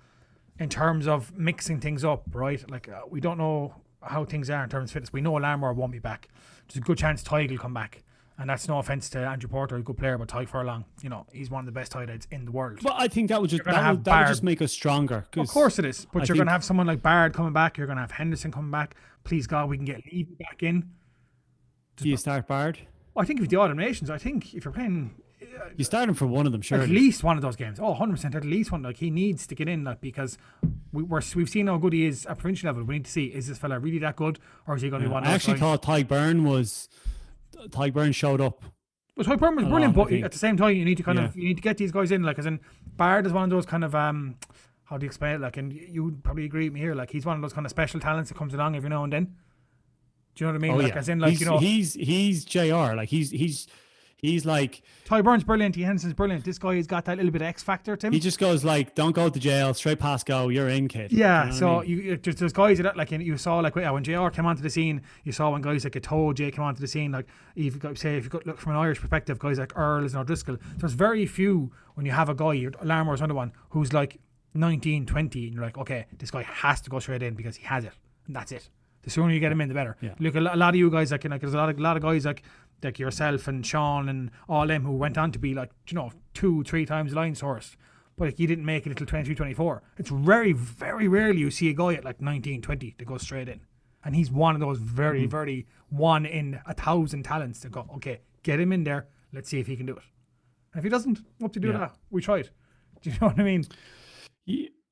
in terms of mixing things up, right? Like uh, we don't know how things are in terms of fitness. We know Larmour won't be back. There's a good chance Tadhg will come back. And that's no offense to Andrew Porter, a good player, but Tadhg Furlong, you know, he's one of the best tight ends in the world. Well, I think that would just that would, that would, just make us stronger. Of course it is, but I you're going to have someone like Baird coming back. You're going to have Henderson coming back. Please God, we can get Levy back in. Do you start Baird? I think with the autumn nations, I think if you're playing uh, You start him for one of them, sure. At least one of those games. Oh, 100% at least one. Like he needs to get in like because we, we're, we've seen how good he is at provincial level. We need to see is this fella really that good or is he going to be one of I those actually thought Tadhg Beirne was Tadhg Beirne showed up. Well, Tadhg Beirne was brilliant, but at the same time, you need to kind of you need to get these guys in. Like, as in Baird is one of those kind of um, how do you explain it? Like, and you would probably agree with me here. Like, he's one of those kind of special talents that comes along every now and then. Do you know what I mean? Oh like, yeah, as in, like he's, you know, he's he's Jr. Like he's he's he's like Tadhg Beirne's brilliant, T Henson's brilliant. This guy has got that little bit of X factor to him. he just goes like, don't go to jail, straight past go, you're in, kid. Yeah, You know what I so mean? you, you there's, there's guys that like you saw like when Jr came onto the scene, you saw when guys like Atoe J came onto the scene. Like if you got, say if you got look from an Irish perspective, guys like Earls and O'Driscoll. There's very few when you have a guy, Larmour's another one who's like 19, 20, and you're like, okay, this guy has to go straight in because he has it, and that's it. The sooner you get him in, the better. Yeah. Look, a a lot of you guys like, like there's a lot of a lot of guys like like yourself and Sean and all them who went on to be like you know two three times line source but like, you didn't make it until 23 24 it's very very rarely you see a guy at like 19 20 that goes straight in. And he's one of those very mm. very one in a thousand talents to go okay get him in there. Let's see if he can do it. And if he doesn't what to do Yeah. that we tried. *laughs* Do you know what I mean?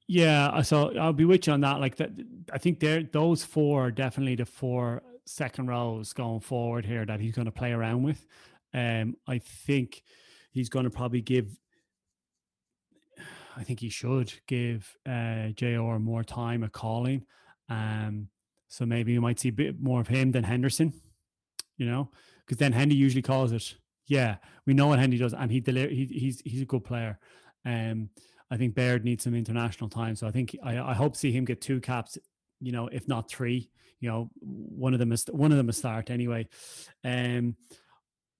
Yeah, so I'll be with you on that. Like that, I think there those four are definitely the four second rows going forward here that he's going to play around with. Um, I think he's going to probably give. I think he should give uh, Jr. more time at calling. Um, so maybe you might see a bit more of him than Henderson. You know, because then Hendy usually calls it. Yeah, we know what Hendy does, and he deli- he he's he's a good player. Um, I think Baird needs some international time. So I think I, I hope see him get two caps, you know, if not three. You know, one of them is one of them a start anyway. Um,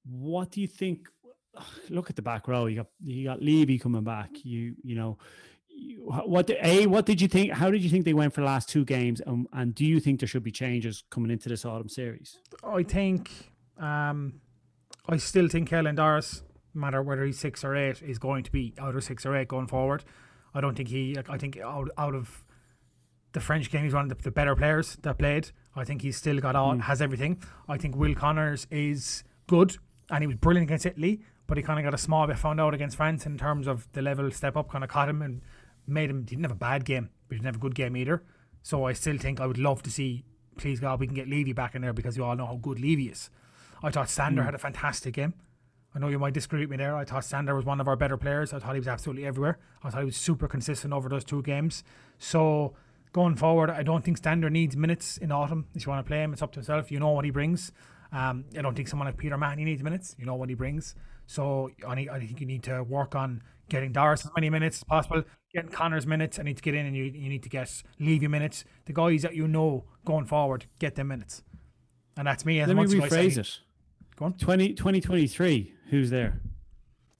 what do you think? *sighs* Look at the back row. You got you got Levy coming back. You you know, you, what a what did you think? How did you think they went for the last two games? Um, and do you think there should be changes coming into this autumn series? I think um, I still think Caelan Doris, no matter whether he's six or eight, is going to be out of six or eight going forward. I don't think he. I think out out of the French game, he's one of the, the better players that played. I think he's still got all hmm. has everything. I think Will Connors is good, and he was brilliant against Italy. But he kind of got a small bit found out against France in terms of the level step up, kind of caught him and made him. He didn't have a bad game, but he didn't have a good game either. So I still think I would love to see. Please God, we can get Levy back in there because you all know how good Levy is. I thought Stander hmm. had a fantastic game. I know you might disagree with me there. I thought Stander was one of our better players. I thought he was absolutely everywhere. I thought he was super consistent over those two games. So going forward, I don't think Stander needs minutes in autumn. If you want to play him, it's up to himself. You know what he brings. Um, I don't think someone like Peter Mahoney needs minutes. You know what he brings. So I, need, I think you need to work on getting Doris as many minutes as possible, getting Connors minutes. I need to get in and you, you need to get Levy minutes. The guys that you know going forward, get them minutes. And that's me. As Let me much as I say- rephrase it. Go on. 20, 2023, Who's there?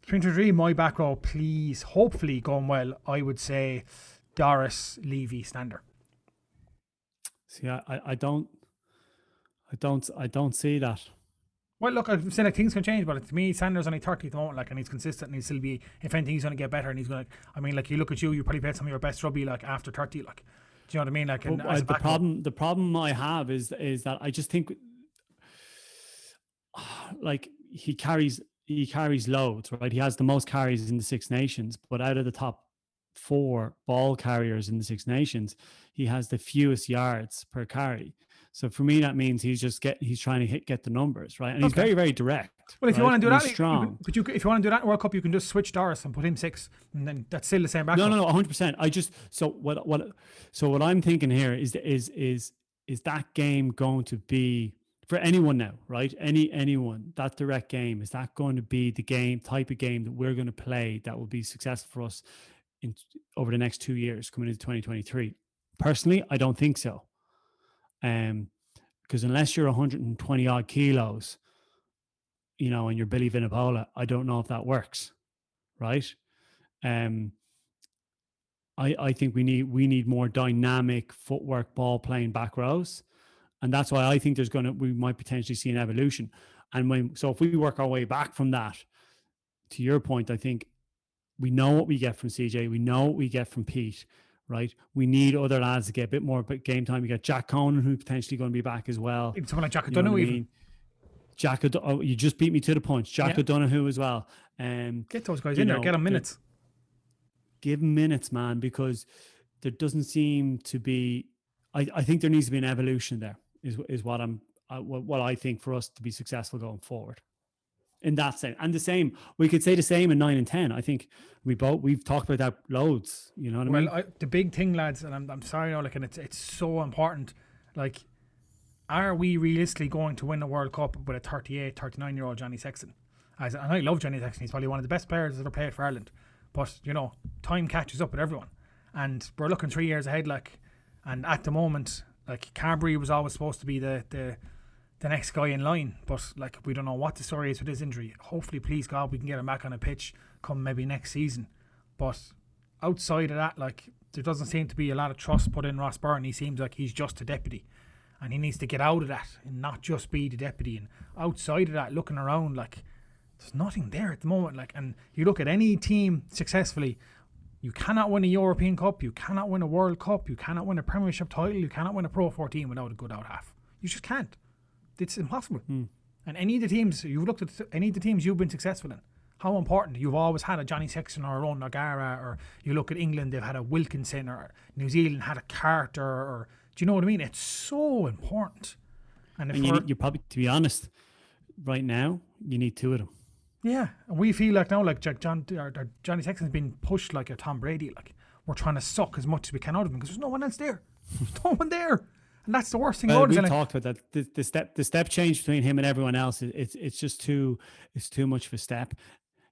23, my back row, please, hopefully going well. I would say Doris, Levy, Stander. See, I, I, I don't, I don't, I don't see that. Well, look, I've said like things can change, but to me, Stander's only 30 at the moment, like, and he's consistent and he'll still be, if anything, he's going to get better and he's going to, I mean, like, you look at you, you probably played some of your best rugby, like, after 30, like, do you know what I mean? Like, and as uh, the problem, the problem I have is, is that I just think, *sighs* like he carries, he carries loads, right? He has the most carries in the Six Nations, but out of the top four ball carriers in the Six Nations, he has the fewest yards per carry. So for me, that means he's just get, he's trying to hit, get the numbers, right? And he's very, very direct. Well, if you want to do And that, strong. but you, if you want to do that in World Cup, you can just switch Doris and put him six, and then that's still the same back No, no, no, hundred percent. I just so what what so what I'm thinking here is is is is that game going to be for anyone now, right? Any anyone that direct game is that going to be the game type of game that we're going to play that will be successful for us in over the next two years coming into 2023? Personally, I don't think so. Um, because unless you're 120 odd kilos, you know, and you're Billy Vunipola, I don't know if that works, right? Um, I, I think we need we need more dynamic footwork ball playing back rows. And that's why I think there's gonna we might potentially see an evolution. And when so if we work our way back from that, to your point, I think we know what we get from CJ, we know what we get from Pete, right? We need other lads to get a bit more game time. You got Jack Conan who's potentially going to be back as well. Even someone like Jack You know O'Donoghue, I even. mean? Jack, oh, you just beat me to the punch. Jack Yeah. O'Donoghue as well. Um, Get those guys you in there. Get them minutes. give 'em minutes, man, because there doesn't seem to be. I, I think there needs to be an evolution there. Is is what I'm uh, what, what I think for us to be successful going forward. In that sense, and the same, we could say the same in nine and ten. I think we both we've talked about that loads. You know what I Well, mean? I, the big thing, lads, and I'm, I'm sorry, like, and it's it's so important. Like, are we realistically going to win the World Cup with a 38, 39 year old Johnny Sexton? As, and I love Johnny Sexton. He's probably one of the best players that's ever played for Ireland. But you know, time catches up with everyone, and we're looking three years ahead. Like, and at the moment, like Carbery was always supposed to be the the the next guy in line. But like we don't know what the story is with his injury. Hopefully, please God, we can get him back on a pitch come maybe next season. But outside of that, like there doesn't seem to be a lot of trust put in Ross Byrne. He seems like he's just a deputy. And he needs to get out of that and not just be the deputy. And outside of that, looking around, like there's nothing there at the moment. Like, and you look at any team successfully, you cannot win a European Cup, you cannot win a World Cup, you cannot win a Premiership title, you cannot win a Pro 14 without a good out half. You just can't. It's impossible. Hmm. And any of the teams you've looked at, any of the teams you've been successful in, how important you've always had a Johnny Sexton or a Ronan O'Gara, or you look at England, they've had a Wilkinson, or New Zealand had a Carter, or do you know what I mean? It's so important. And if and you, need- you probably, to be honest, right now you need two of them. Yeah, and we feel like now, like Jack John, or, or Johnny Sexton's been pushed like a Tom Brady. Like we're trying to suck as much as we can out of him because there's no one else there. There's *laughs* no one there, and that's the worst thing Well, about it. we've talked about that. The, the step, the step change between him and everyone else, it, it's it's just too, it's too much of a step.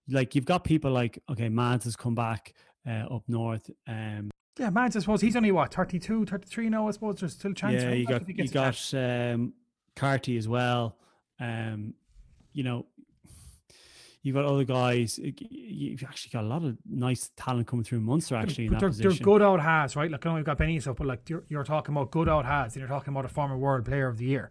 Like you've got people like okay, Mads has come back uh, up north. Um, Yeah, Mads, I suppose he's only what 32, 33 now. I suppose there's still a chance. yeah, you got you gets a chance. got um, Carty as well. Um, you know, you've got other guys. You've actually got a lot of nice talent coming through Munster actually But that they're, position. they're good out has, right? Like I know we've got Benny stuff, but like you're, you're talking about good out has, and you're talking about a former World Player of the Year.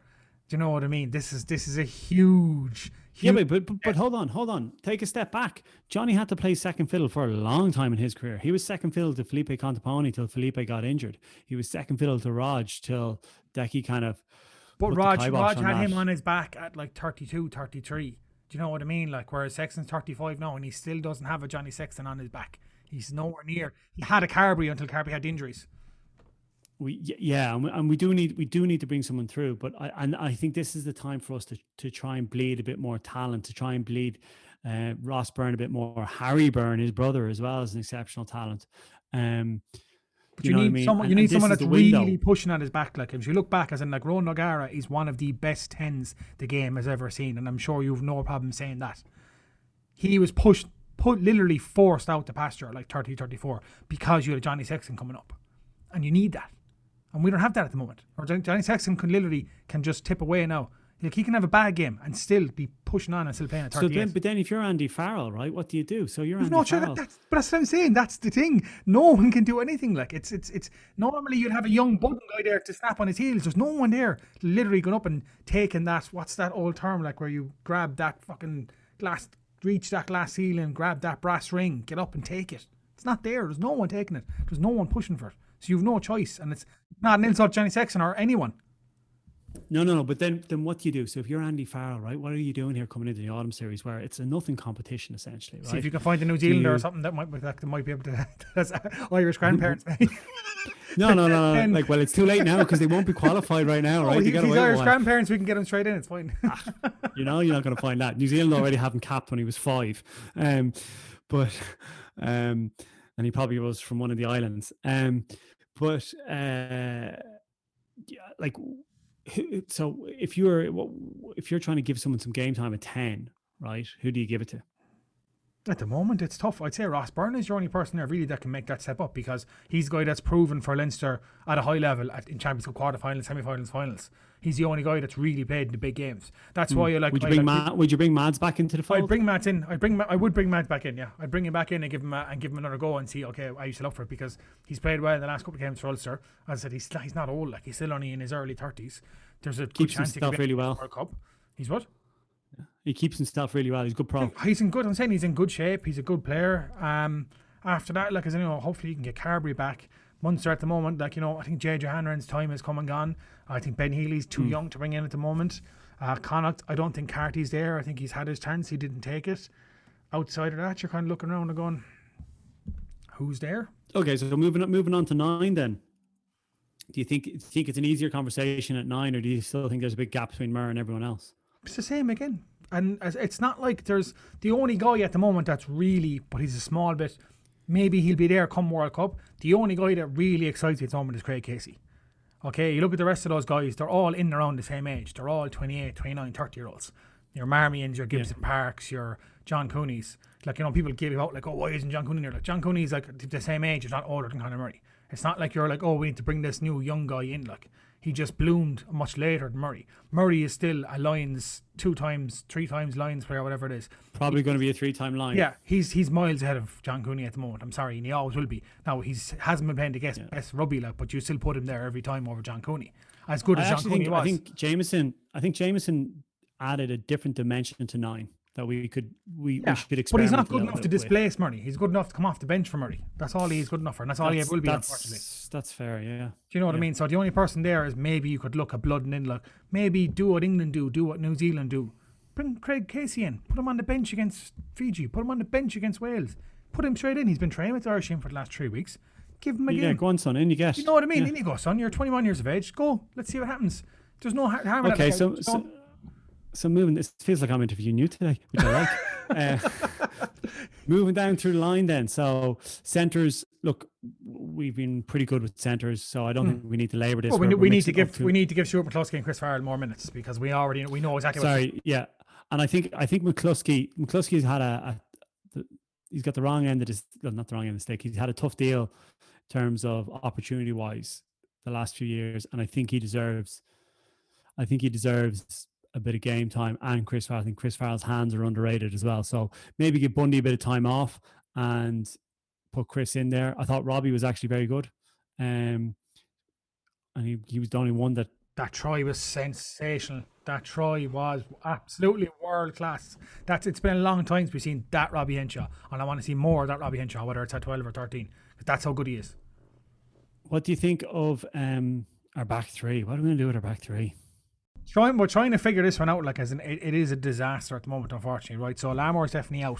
Do you know what I mean? This is this is a huge, Yeah, but, but but hold on, hold on. Take a step back. Johnny had to play second fiddle for a long time in his career. He was second fiddle to Felipe Contepomi till Felipe got injured. He was second fiddle to Rog till Decky kind of. But Rog, Rog had him on his back at like 32, 33. Do you know what I mean? Like, whereas Sexton's 35 now and he still doesn't have a Johnny Sexton on his back. He's nowhere near. He had a Carbery until Carbery had injuries. We yeah, and we, and we do need we do need to bring someone through. But I and I think this is the time for us to to try and bleed a bit more talent, to try and bleed uh, Ross Byrne a bit more. Harry Byrne, his brother, as well as an exceptional talent. Um, But you, know what I need mean? someone. You and need someone that's really pushing at his back. Like if you look back, as in like Ronan O'Gara is one of the best tens the game has ever seen, and I'm sure you've no problem saying that. He was pushed, put literally forced out the pasture like 30, 34 because you had Johnny Sexton coming up, and you need that, and we don't have that at the moment. Or Johnny Johnny Sexton can literally can just tip away now. Like he can have a bad game and still be pushing on and still playing at so 38. then, but then if you're Andy Farrell, right, what do you do? So you're Andy no. Farrell. That's, but that's what I'm saying. That's the thing. No one can do anything. Like it's it's it's normally you'd have a young budding guy there to snap on his heels. There's no one there literally going up and taking that. What's that old term like where you grab that fucking glass, reach that glass ceiling, grab that brass ring, get up and take it. It's not there. There's no one taking it. There's no one pushing for it. So you've no choice, and it's not an insult to Johnny Sexton or anyone. No, no, no. But then, then what do you do? So if you're Andy Farrell, right, what are you doing here coming into the autumn series where it's a nothing competition essentially, right? See if you can find a New Zealander or something that might be, that might be able to. *laughs* That's Irish grandparents. *laughs* no, no, no, no. Like, well, it's too late now because they won't be qualified right now, *laughs* Oh, right? he- They he's Irish grandparents, we can get him straight in. It's fine. you know, you're not going to find that. New Zealand already have him capped when he was five, um, but um, and he probably was from one of the islands. Um, but uh, yeah, like, so if you're if you're trying to give someone some game time at ten, right? Who do you give it to? At the moment, it's tough. I'd say Ross Byrne is your only person there really that can make that step up because he's a guy that's proven for Leinster at a high level at, in Champions League quarterfinals, semi-finals, finals. He's the only guy that's really played in the big games. That's why you like. Hmm. Would you I bring like- Mad, Would you bring Mads back into the fold? I'd bring Matt in. I'd bring. I would bring Matt back in. Yeah, I'd bring him back in and give him a, and give him another go and see. Okay, I used to look for it because he's played well in the last couple of games for Ulster. As I said, he's he's not old. Like he's still only in his early thirties. There's a good Keeps chance he could himself really well. World Cup. He's what? He keeps himself really well. He's a good pro. He's in good. I'm saying he's in good shape. He's a good player. Um, after that, like as you know, hopefully you can get Carbery back. Munster at the moment, like you know, I think JJ Hanrahan's time has come and gone. I think Ben Healy's too young to bring in at the moment. Uh, Connacht, I don't think Carty's there. I think he's had his chance. He didn't take it. Outside of that, you're kind of looking around and going, "Who's there?" Okay, so moving on, moving on to nine then. Do you think think it's an easier conversation at nine, or do you still think there's a big gap between Murr and everyone else? It's the same again. And it's not like there's the only guy at the moment that's really, but he's a small bit. Maybe he'll be there come World Cup. The only guy that really excites me at the moment is Craig Casey. Okay, you look at the rest of those guys, they're all in and around the same age. They're all 28, 29, 30 year olds. Your Marmions, your Gibson Parks, your John Cooney's. Like, you know, people give you out, like, oh, why isn't John Cooney there? Like, John Cooney's like the same age, if not older than Conor Murray. It's not like you're like, oh, we need to bring this new young guy in. Like, he just bloomed much later than Murray. Murray is still a Lions two times, three times Lions player, whatever it is. Probably going to be a three-time line. Yeah, he's he's miles ahead of John Cooney at the moment. I'm sorry, and he always will be. Now he's hasn't been playing the best, best rugby like, but you still put him there every time over John Cooney. As good I as John Cooney think was. I think Jamison. I think Jamison added a different dimension to nine that we could we, Yeah, we should but he's not good enough to displace Murray. He's good enough to come off the bench for Murray. That's all he's good enough for, and that's, all he ever will be, that's, unfortunately. that's fair. Yeah. Do you know what I mean? So the only person there is maybe you could look at Blood and Inlook. Maybe do what England do, do what New Zealand do. Bring Craig Casey in. Put him on the bench against Fiji. Put him on the bench against Wales. Put him straight in. He's been training with the Irish team for the last three weeks. Give him a Yeah, game. go on, son. In you get. You know what I mean? Yeah. In you go, son. You're 21 years of age. Go. Let's see what happens. There's no harm. Okay, so, so so moving. This feels like I'm interviewing you today, which I like. *laughs* uh, moving down through the line, then. So centers. Look, we've been pretty good with centers, so I don't think we need to labour this. Well, we, We're- need- we're we need to give we need to give Stuart McCloskey and Chris Farrell more minutes because we already we know exactly. what Sorry, yeah, and I think I think McCloskey McCloskey's had a, a the, he's got the wrong end of this. Well, not the wrong end of the stick. He's had a tough deal in terms of opportunity wise the last few years, and I think he deserves. I think he deserves a bit of game time, and Chris Farrell. I think Chris Farrell's hands are underrated as well. So maybe give Bundee a bit of time off and put Chris in there. I thought Robbie was actually very good, um, and he he was the only one that That try was sensational. That try was absolutely world class. That's it's been a long time since we've seen that Robbie Henshaw, and I want to see more of that Robbie Henshaw, whether it's at twelve or thirteen, 'cause that's how good he is. What do you think of um, our back three? What are we going to do with our back three? Trying, we're trying to figure this one out. Like, as in, it, it is a disaster at the moment, unfortunately, right? So Larmour's definitely out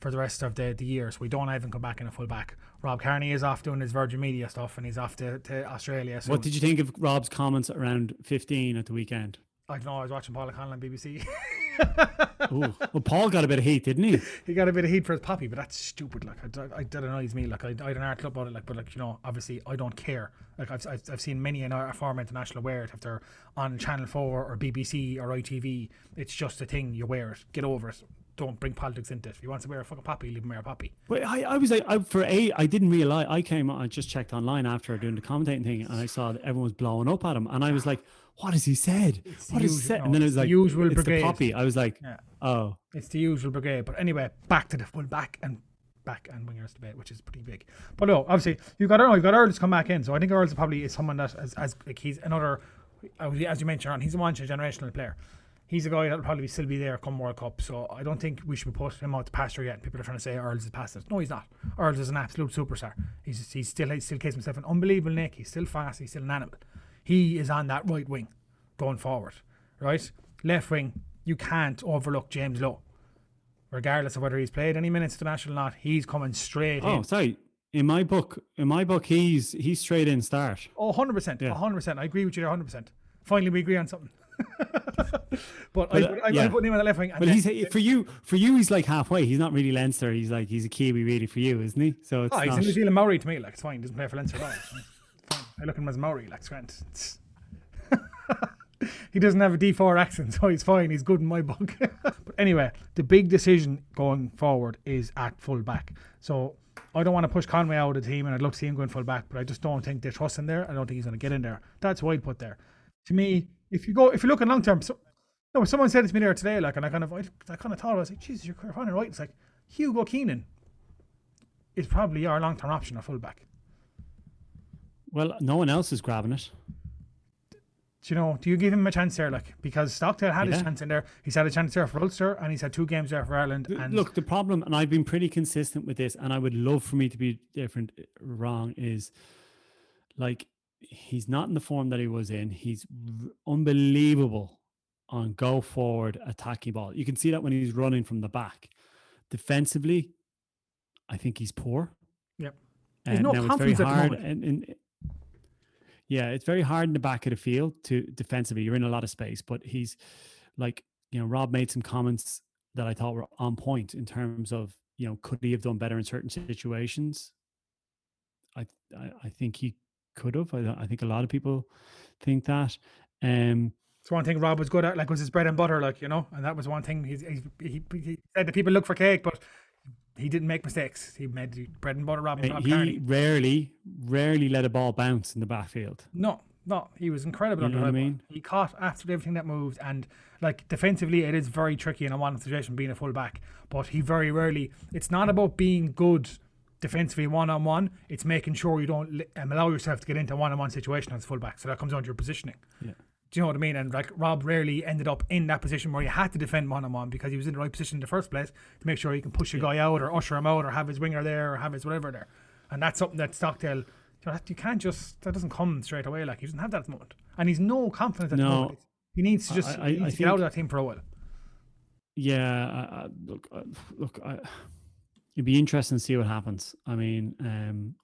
for the rest of the, the year, so we don't even come back in a full back. Rob Kearney is off doing his Virgin Media stuff, and he's off to, to Australia. So What did you think of Rob's comments around 15 at the weekend? I don't know. I was watching Paul O'Connell on BBC. *laughs* *laughs* Ooh. well, Paul got a bit of heat, didn't he? he got a bit of heat for his puppy, but that's stupid. Like, I, I, that annoys me. Like, I, I had an article about it. Like, but like, you know, obviously, I don't care. Like, I've, I've, I've seen many in our former international wear it if they're on Channel Four or BBC or ITV. It's just a thing. You wear it. Get over it. Don't bring politics into it. If he wants to wear a fucking puppy, leave him wear a puppy. But I, I was like, I, for a, I didn't realize. I came, I just checked online after doing the commentating thing, and I saw that everyone was blowing up at him, and I was like, "What has he said? the What has he said?" no, and then it it's was the like, usual "It's brigade." the puppy." I was like, Yeah. "Oh, It's the usual brigade. But anyway, back to the full back and back and wingers debate, which is pretty big. But no, obviously you've got to know, you've got Earls to come back in. So I think Earls probably is someone that as, as like he's another uh, as you mentioned, he's a one generational player. He's a guy that'll probably still be there come World Cup. So I don't think we should put him out to pasture yet. People are trying to say Earls is past it. No, he's not. Earls is an absolute superstar. He's he's still he still case himself an unbelievable Nick. He's still fast. He's still an animal. He is on that right wing going forward. Right? Left wing, you can't overlook James Lowe regardless of whether he's played any minutes international or not, he's coming straight oh, in. Oh, sorry." In my book, in my book, he's he's straight in start. Oh, 100%. Yeah. 100%. I agree with you there 100%. Finally, we agree on something. *laughs* but, I, But, uh, I, yeah. I'm putting him on the left wing. But he's for you. For you, he's like halfway. He's not really Leinster. He's like he's a Kiwi, really, for you, isn't he? So it's oh, he's not, a New Zealand Maori to me. Like, it's fine. He doesn't play for Leinster *laughs* I look at him as Maori. Like. It's- *laughs* he doesn't have a D4 accent, *laughs* so he's fine. He's good in my book. *laughs* but anyway, the big decision going forward is at full back. So I don't want to push Conway out of the team, and I'd love to see him going full back, but I just don't think they trust him there. I don't think he's going to get in there. That's why I'd put there. To me, if you go, if you look at long term, so, no, someone said it to me there today, like, and I kind of, I, I kind of thought, I was like, Jesus, you're kind of right. It's like Hugo Keenan is probably our long term option at full back. Well, no one else is grabbing it. Do you know, do you give him a chance there? Like, because Stockdale had his chance in there. He's had a chance there for Ulster, and he's had two games there for Ireland. And Look, the problem, and I've been pretty consistent with this, and I would love for me to be different, uh, wrong, is like he's not in the form that he was in. He's unbelievable on go forward attacking ball. You can see that when he's running from the back. Defensively, I think he's poor. Yep. And He's no now it's very confidence at the moment. And, and yeah, it's very hard in the back of the field to defensively. You're in a lot of space, but he's like you know Rob made some comments that I thought were on point in terms of you know could he have done better in certain situations. I I, I think he could have. I, I think a lot of people think that. Um, It's one thing Rob was good at, like was his bread and butter, like you know, and that was one thing. He's, he he said that people look for cake, but he didn't make mistakes. He made the bread and butter. Rob, Rob he rarely, rarely let a ball bounce in the backfield. No, no, he was incredible You on the know what I mean? He caught absolutely everything that moved, and like defensively, it is very tricky in a one on situation being a fullback. But he very rarely. It's not about being good defensively one on one. It's making sure you don't um, allow yourself to get into one on one situation as full back. So that comes down to your positioning. Yeah. Do you know what I mean? And like Rob rarely ended up in that position where he had to defend one on one because he was in the right position in the first place to make sure he can push a guy out or usher him out or have his winger there or have his whatever there. And that's something that Stockdale, you, know, you can't just that doesn't come straight away. Like he doesn't have that at the moment, and he's no confidence at the No. moment. He needs to just I- I needs to get out of that team for a while. Yeah, I, I, look, I, look, I, it'd be interesting to see what happens. I mean, um,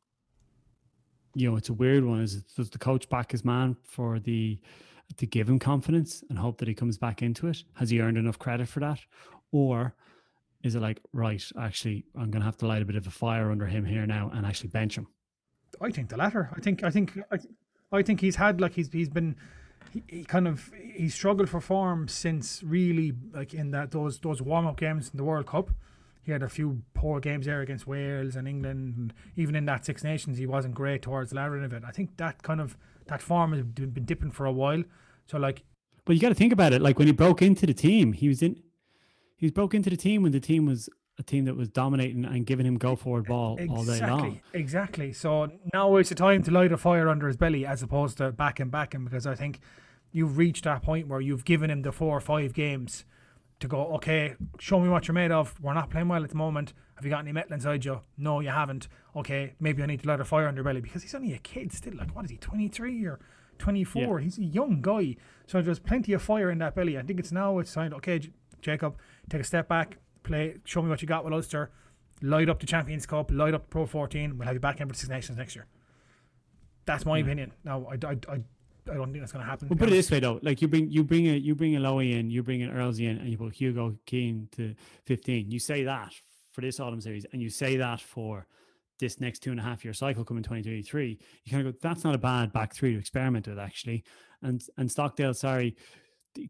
you know, it's a weird one. Is it, does the coach back his man for the to give him confidence and hope that he comes back into it? Has he earned enough credit for that, or is it like, right, actually, I'm going to have to light a bit of a fire under him here now and actually bench him? I think the latter. I think I think I, I think he's had like he's he's been he, he kind of he struggled for form since really like in that those those warm up games in the World Cup. He had a few poor games there against Wales and England, and even in that Six Nations, he wasn't great towards the latter end of it. I think that kind of that form has been been dipping for a while. So like But you got to think about it. Like when he broke into the team, he was in. He was broke into the team when the team was a team that was dominating and giving him go forward ball all day long. Exactly, exactly. So now is the time to light a fire under his belly as opposed to back him back him because I think you've reached that point where you've given him the four or five games to go, okay, show me what you're made of. We're not playing well at the moment. Have you got any metal inside you? No, you haven't. Okay, maybe I need to light a fire under your belly because he's only a kid still. Like, what is he, 23 or 24? He's a young guy. So there's plenty of fire in that belly. I think it's now it's time, okay, J- Jacob, take a step back, play, show me what you got with Ulster light up the Champions Cup, light up Pro 14. We'll have you back in for the Six Nations next year. That's my opinion. Now, I, I, I, I don't think that's going to happen. Well, put it this way though, like you bring you bring a you bring a Lowy in, you bring an Earlsy in, and you put Hugo Keane to fifteen. You say that for this autumn series, and you say that for this next two and a half year cycle coming twenty twenty three. You kind of go, that's not a bad back three to experiment with actually. And and Stockdale, sorry,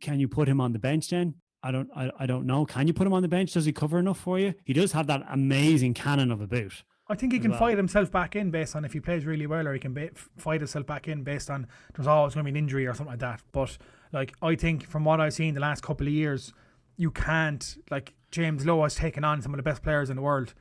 can you put him on the bench then? I don't I, I don't know. Can you put him on the bench? Does he cover enough for you? He does have that amazing cannon of a boot. I think he can well. fight himself back in based on if he plays really well, or he can f- fight himself back in based on there's always going to be an injury or something like that. But like I think from what I've seen the last couple of years, you can't like James Lowe has taken on some of the best players in the world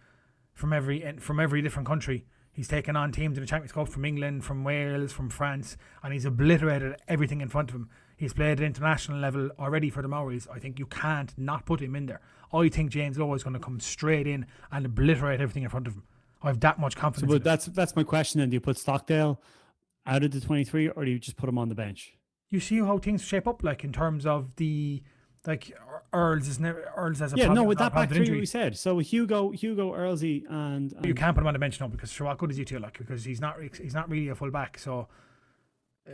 from every from every different country. He's taken on teams in the Champions Cup from England, from Wales, from France, and he's obliterated everything in front of him. He's played at international level already for the Maoris. I think you can't not put him in there. I think James Lowe is going to come straight in and obliterate everything in front of him. I have that much confidence. in but that's that's my question. Then do you put Stockdale out of the twenty three, or do you just put him on the bench? you see how things shape up, like in terms of the like Earls is never Earls has a yeah, problem, no, with that back three we said. So Hugo, Hugo, Earlsy, and, and You can't put him on the bench now because sure, what good is he to like because he's not he's not really a full back. So, uh,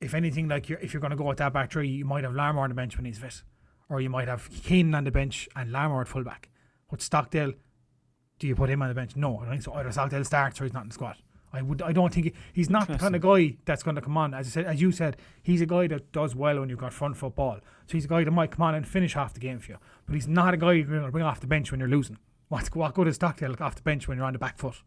if anything, like you're, if you're going to go with that back three, you might have Larmour on the bench when he's fit, or you might have Keenan on the bench and Larmour at full back. But Stockdale, do you put him on the bench? No, I don't think so. Either Stockdale starts or he's not in the squad. I would. I don't think he, he's not the kind of guy that's going to come on. As I said, as you said, he's a guy that does well when you've got front foot ball. So he's a guy that might come on and finish half the game for you. But he's not a guy you're going to bring off the bench when you're losing. What's what good is Stockdale off the bench when you're on the back foot?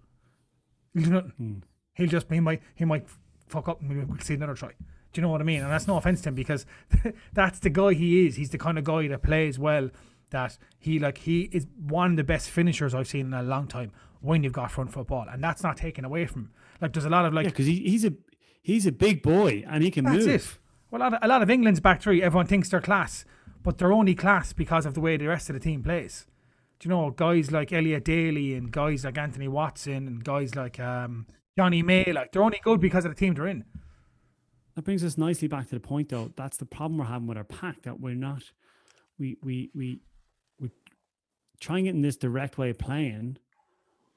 He'll do nothing. Hmm. He'll just he might he might fuck up and we'll see another try. Do you know what I mean? And that's no offense to him because *laughs* that's the guy he is. He's the kind of guy that plays well. That he like he is one of the best finishers I've seen in a long time when you've got front football, and that's not taken away from him. Like there's a lot of like yeah, because he, he's a he's a big boy and he can that's move. it. Well, a lot, of, a lot of England's back three, everyone thinks they're class, but they're only class because of the way the rest of the team plays. Do you know guys like Elliot Daly and guys like Anthony Watson and guys like um, Jonny May. Like they're only good because of the team they're in. That brings us nicely back to the point, though. That's the problem we're having with our pack that we're not, we we we we trying it in this direct way of playing.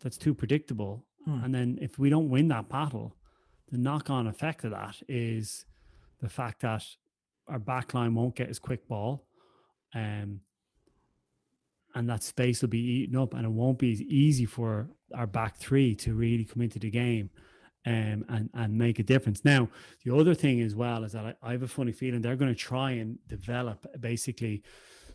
That's too predictable, Hmm. and then if we don't win that battle, the knock-on effect of that is the fact that our back line won't get as quick ball, um, and that space will be eaten up, and it won't be as easy for our back three to really come into the game um, and and make a difference. Now, the other thing as well is that I, I have a funny feeling they're going to try and develop basically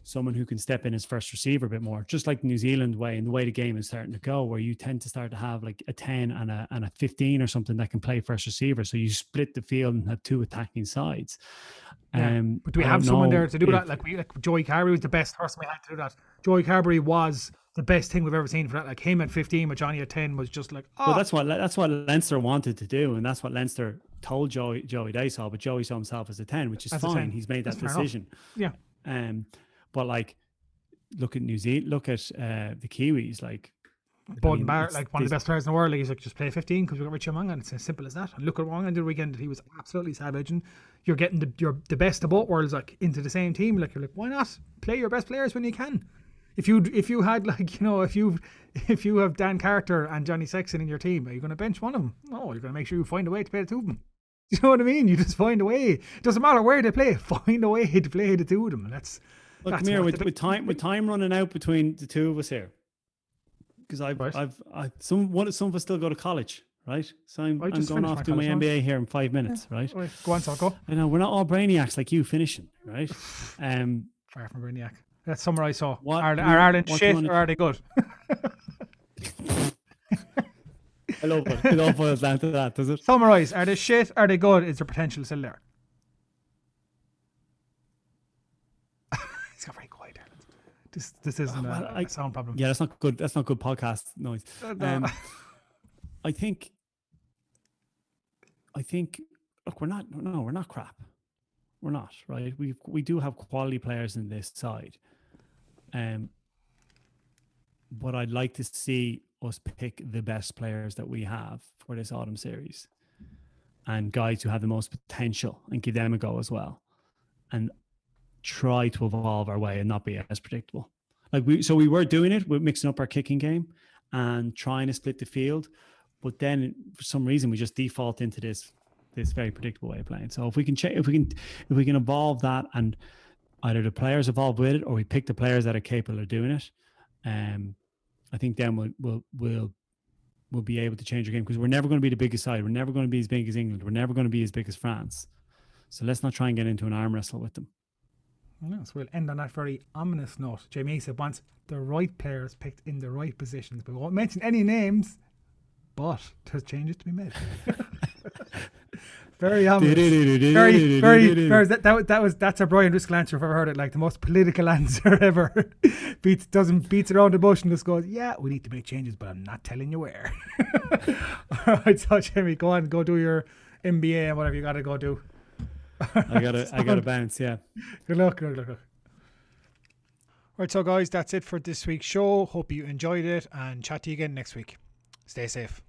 someone who can step in as first receiver a bit more, just like the New Zealand way and the way the game is starting to go, where you tend to start to have like a 10 and a and a 15 or something that can play first receiver. So you split the field and have two attacking sides. Yeah. Um, But do we I have someone there to do if- that? Like we, like Joey Carbery was the best person we had to do that. Joey Carbery was the best thing we've ever seen for that. Like him at 15 with Johnny at 10 was just like, oh, Well, that's what that's what Leinster wanted to do, and that's what Leinster told Joey Joey saw, but Joey saw himself as a ten, which is fine. 10. He's made that enough. decision. Yeah. Um, but like, look at New Zealand. Look at uh, the Kiwis. Like, Beauden mean, Barrett, like one of the best players in the world. Like, he's like, just play 15 because we got Richie Mo'unga, and it's as simple as that. And look at Wong did the weekend. He was absolutely savage, and you're getting the you're the best of both worlds like into the same team. Like you're like, why not play your best players when you can? If you if you had *laughs* like you know if you if you have Dan Carter and Johnny Sexton in your team, are you going to bench one of them? No, you're going to make sure you find a way to play the two of them. *laughs* You know what I mean? You just find a way. It doesn't matter where they play. *laughs* Find a way to play the two of them, and that's look, that's come here with, with time with time running out between the two of us here, because I've Right. I've I, some one some of us still go to college, right? So I'm, I I'm going off my to my now. MBA here in five minutes, right? Right, go on, so go. I know we're not all brainiacs like you finishing, right? *laughs* Um, Far from Brainiac. Let's summarise. So, What are, are Ireland what shit or are they good? *laughs* I love it. It all boils down to that, does it? Summarise. Are they shit? Are they good? Is their potential still there? it's got very quiet. Ireland. This this isn't well, a, I- a sound problem. Yeah, that's not good. That's not good podcast noise. no. Um, *laughs* I think. I think. Look, we're not. No, we're not crap. We're not right. We we do have quality players in this side. Um. But I'd like to see us pick the best players that we have for this autumn series, and guys who have the most potential, and give them a go as well, and try to evolve our way and not be as predictable. Like we, so we were doing it. We're mixing up our kicking game and trying to split the field, but then for some reason we just default into this this very predictable way of playing. So if we can change, if we can, if we can evolve that, and either the players evolve with it, or we pick the players that are capable of doing it, um, I think then we'll we'll we'll we'll be able to change our game because we're never going to be the biggest side. We're never going to be as big as England. We're never going to be as big as France. So let's not try and get into an arm wrestle with them. So we'll end on that very ominous note. Jamie said wants the right players picked in the right positions, but we won't mention any names. But there's changes to be made. *laughs* very ominous. very, very, very that, that, was- that was that's a Brian Driscoll answer if I've ever heard it. Like the most political *laughs* answer ever. *laughs* beats doesn't beats around the bush and just goes, yeah, we need to make changes, but I'm not telling you where. All right, so Jamie, go on, go do your MBA and whatever you got to go do. I gotta I gotta bounce. Yeah. Good luck, good luck, good luck. Right, so guys, that's it for this week's show. Hope you enjoyed it and chat to you again next week. Stay safe.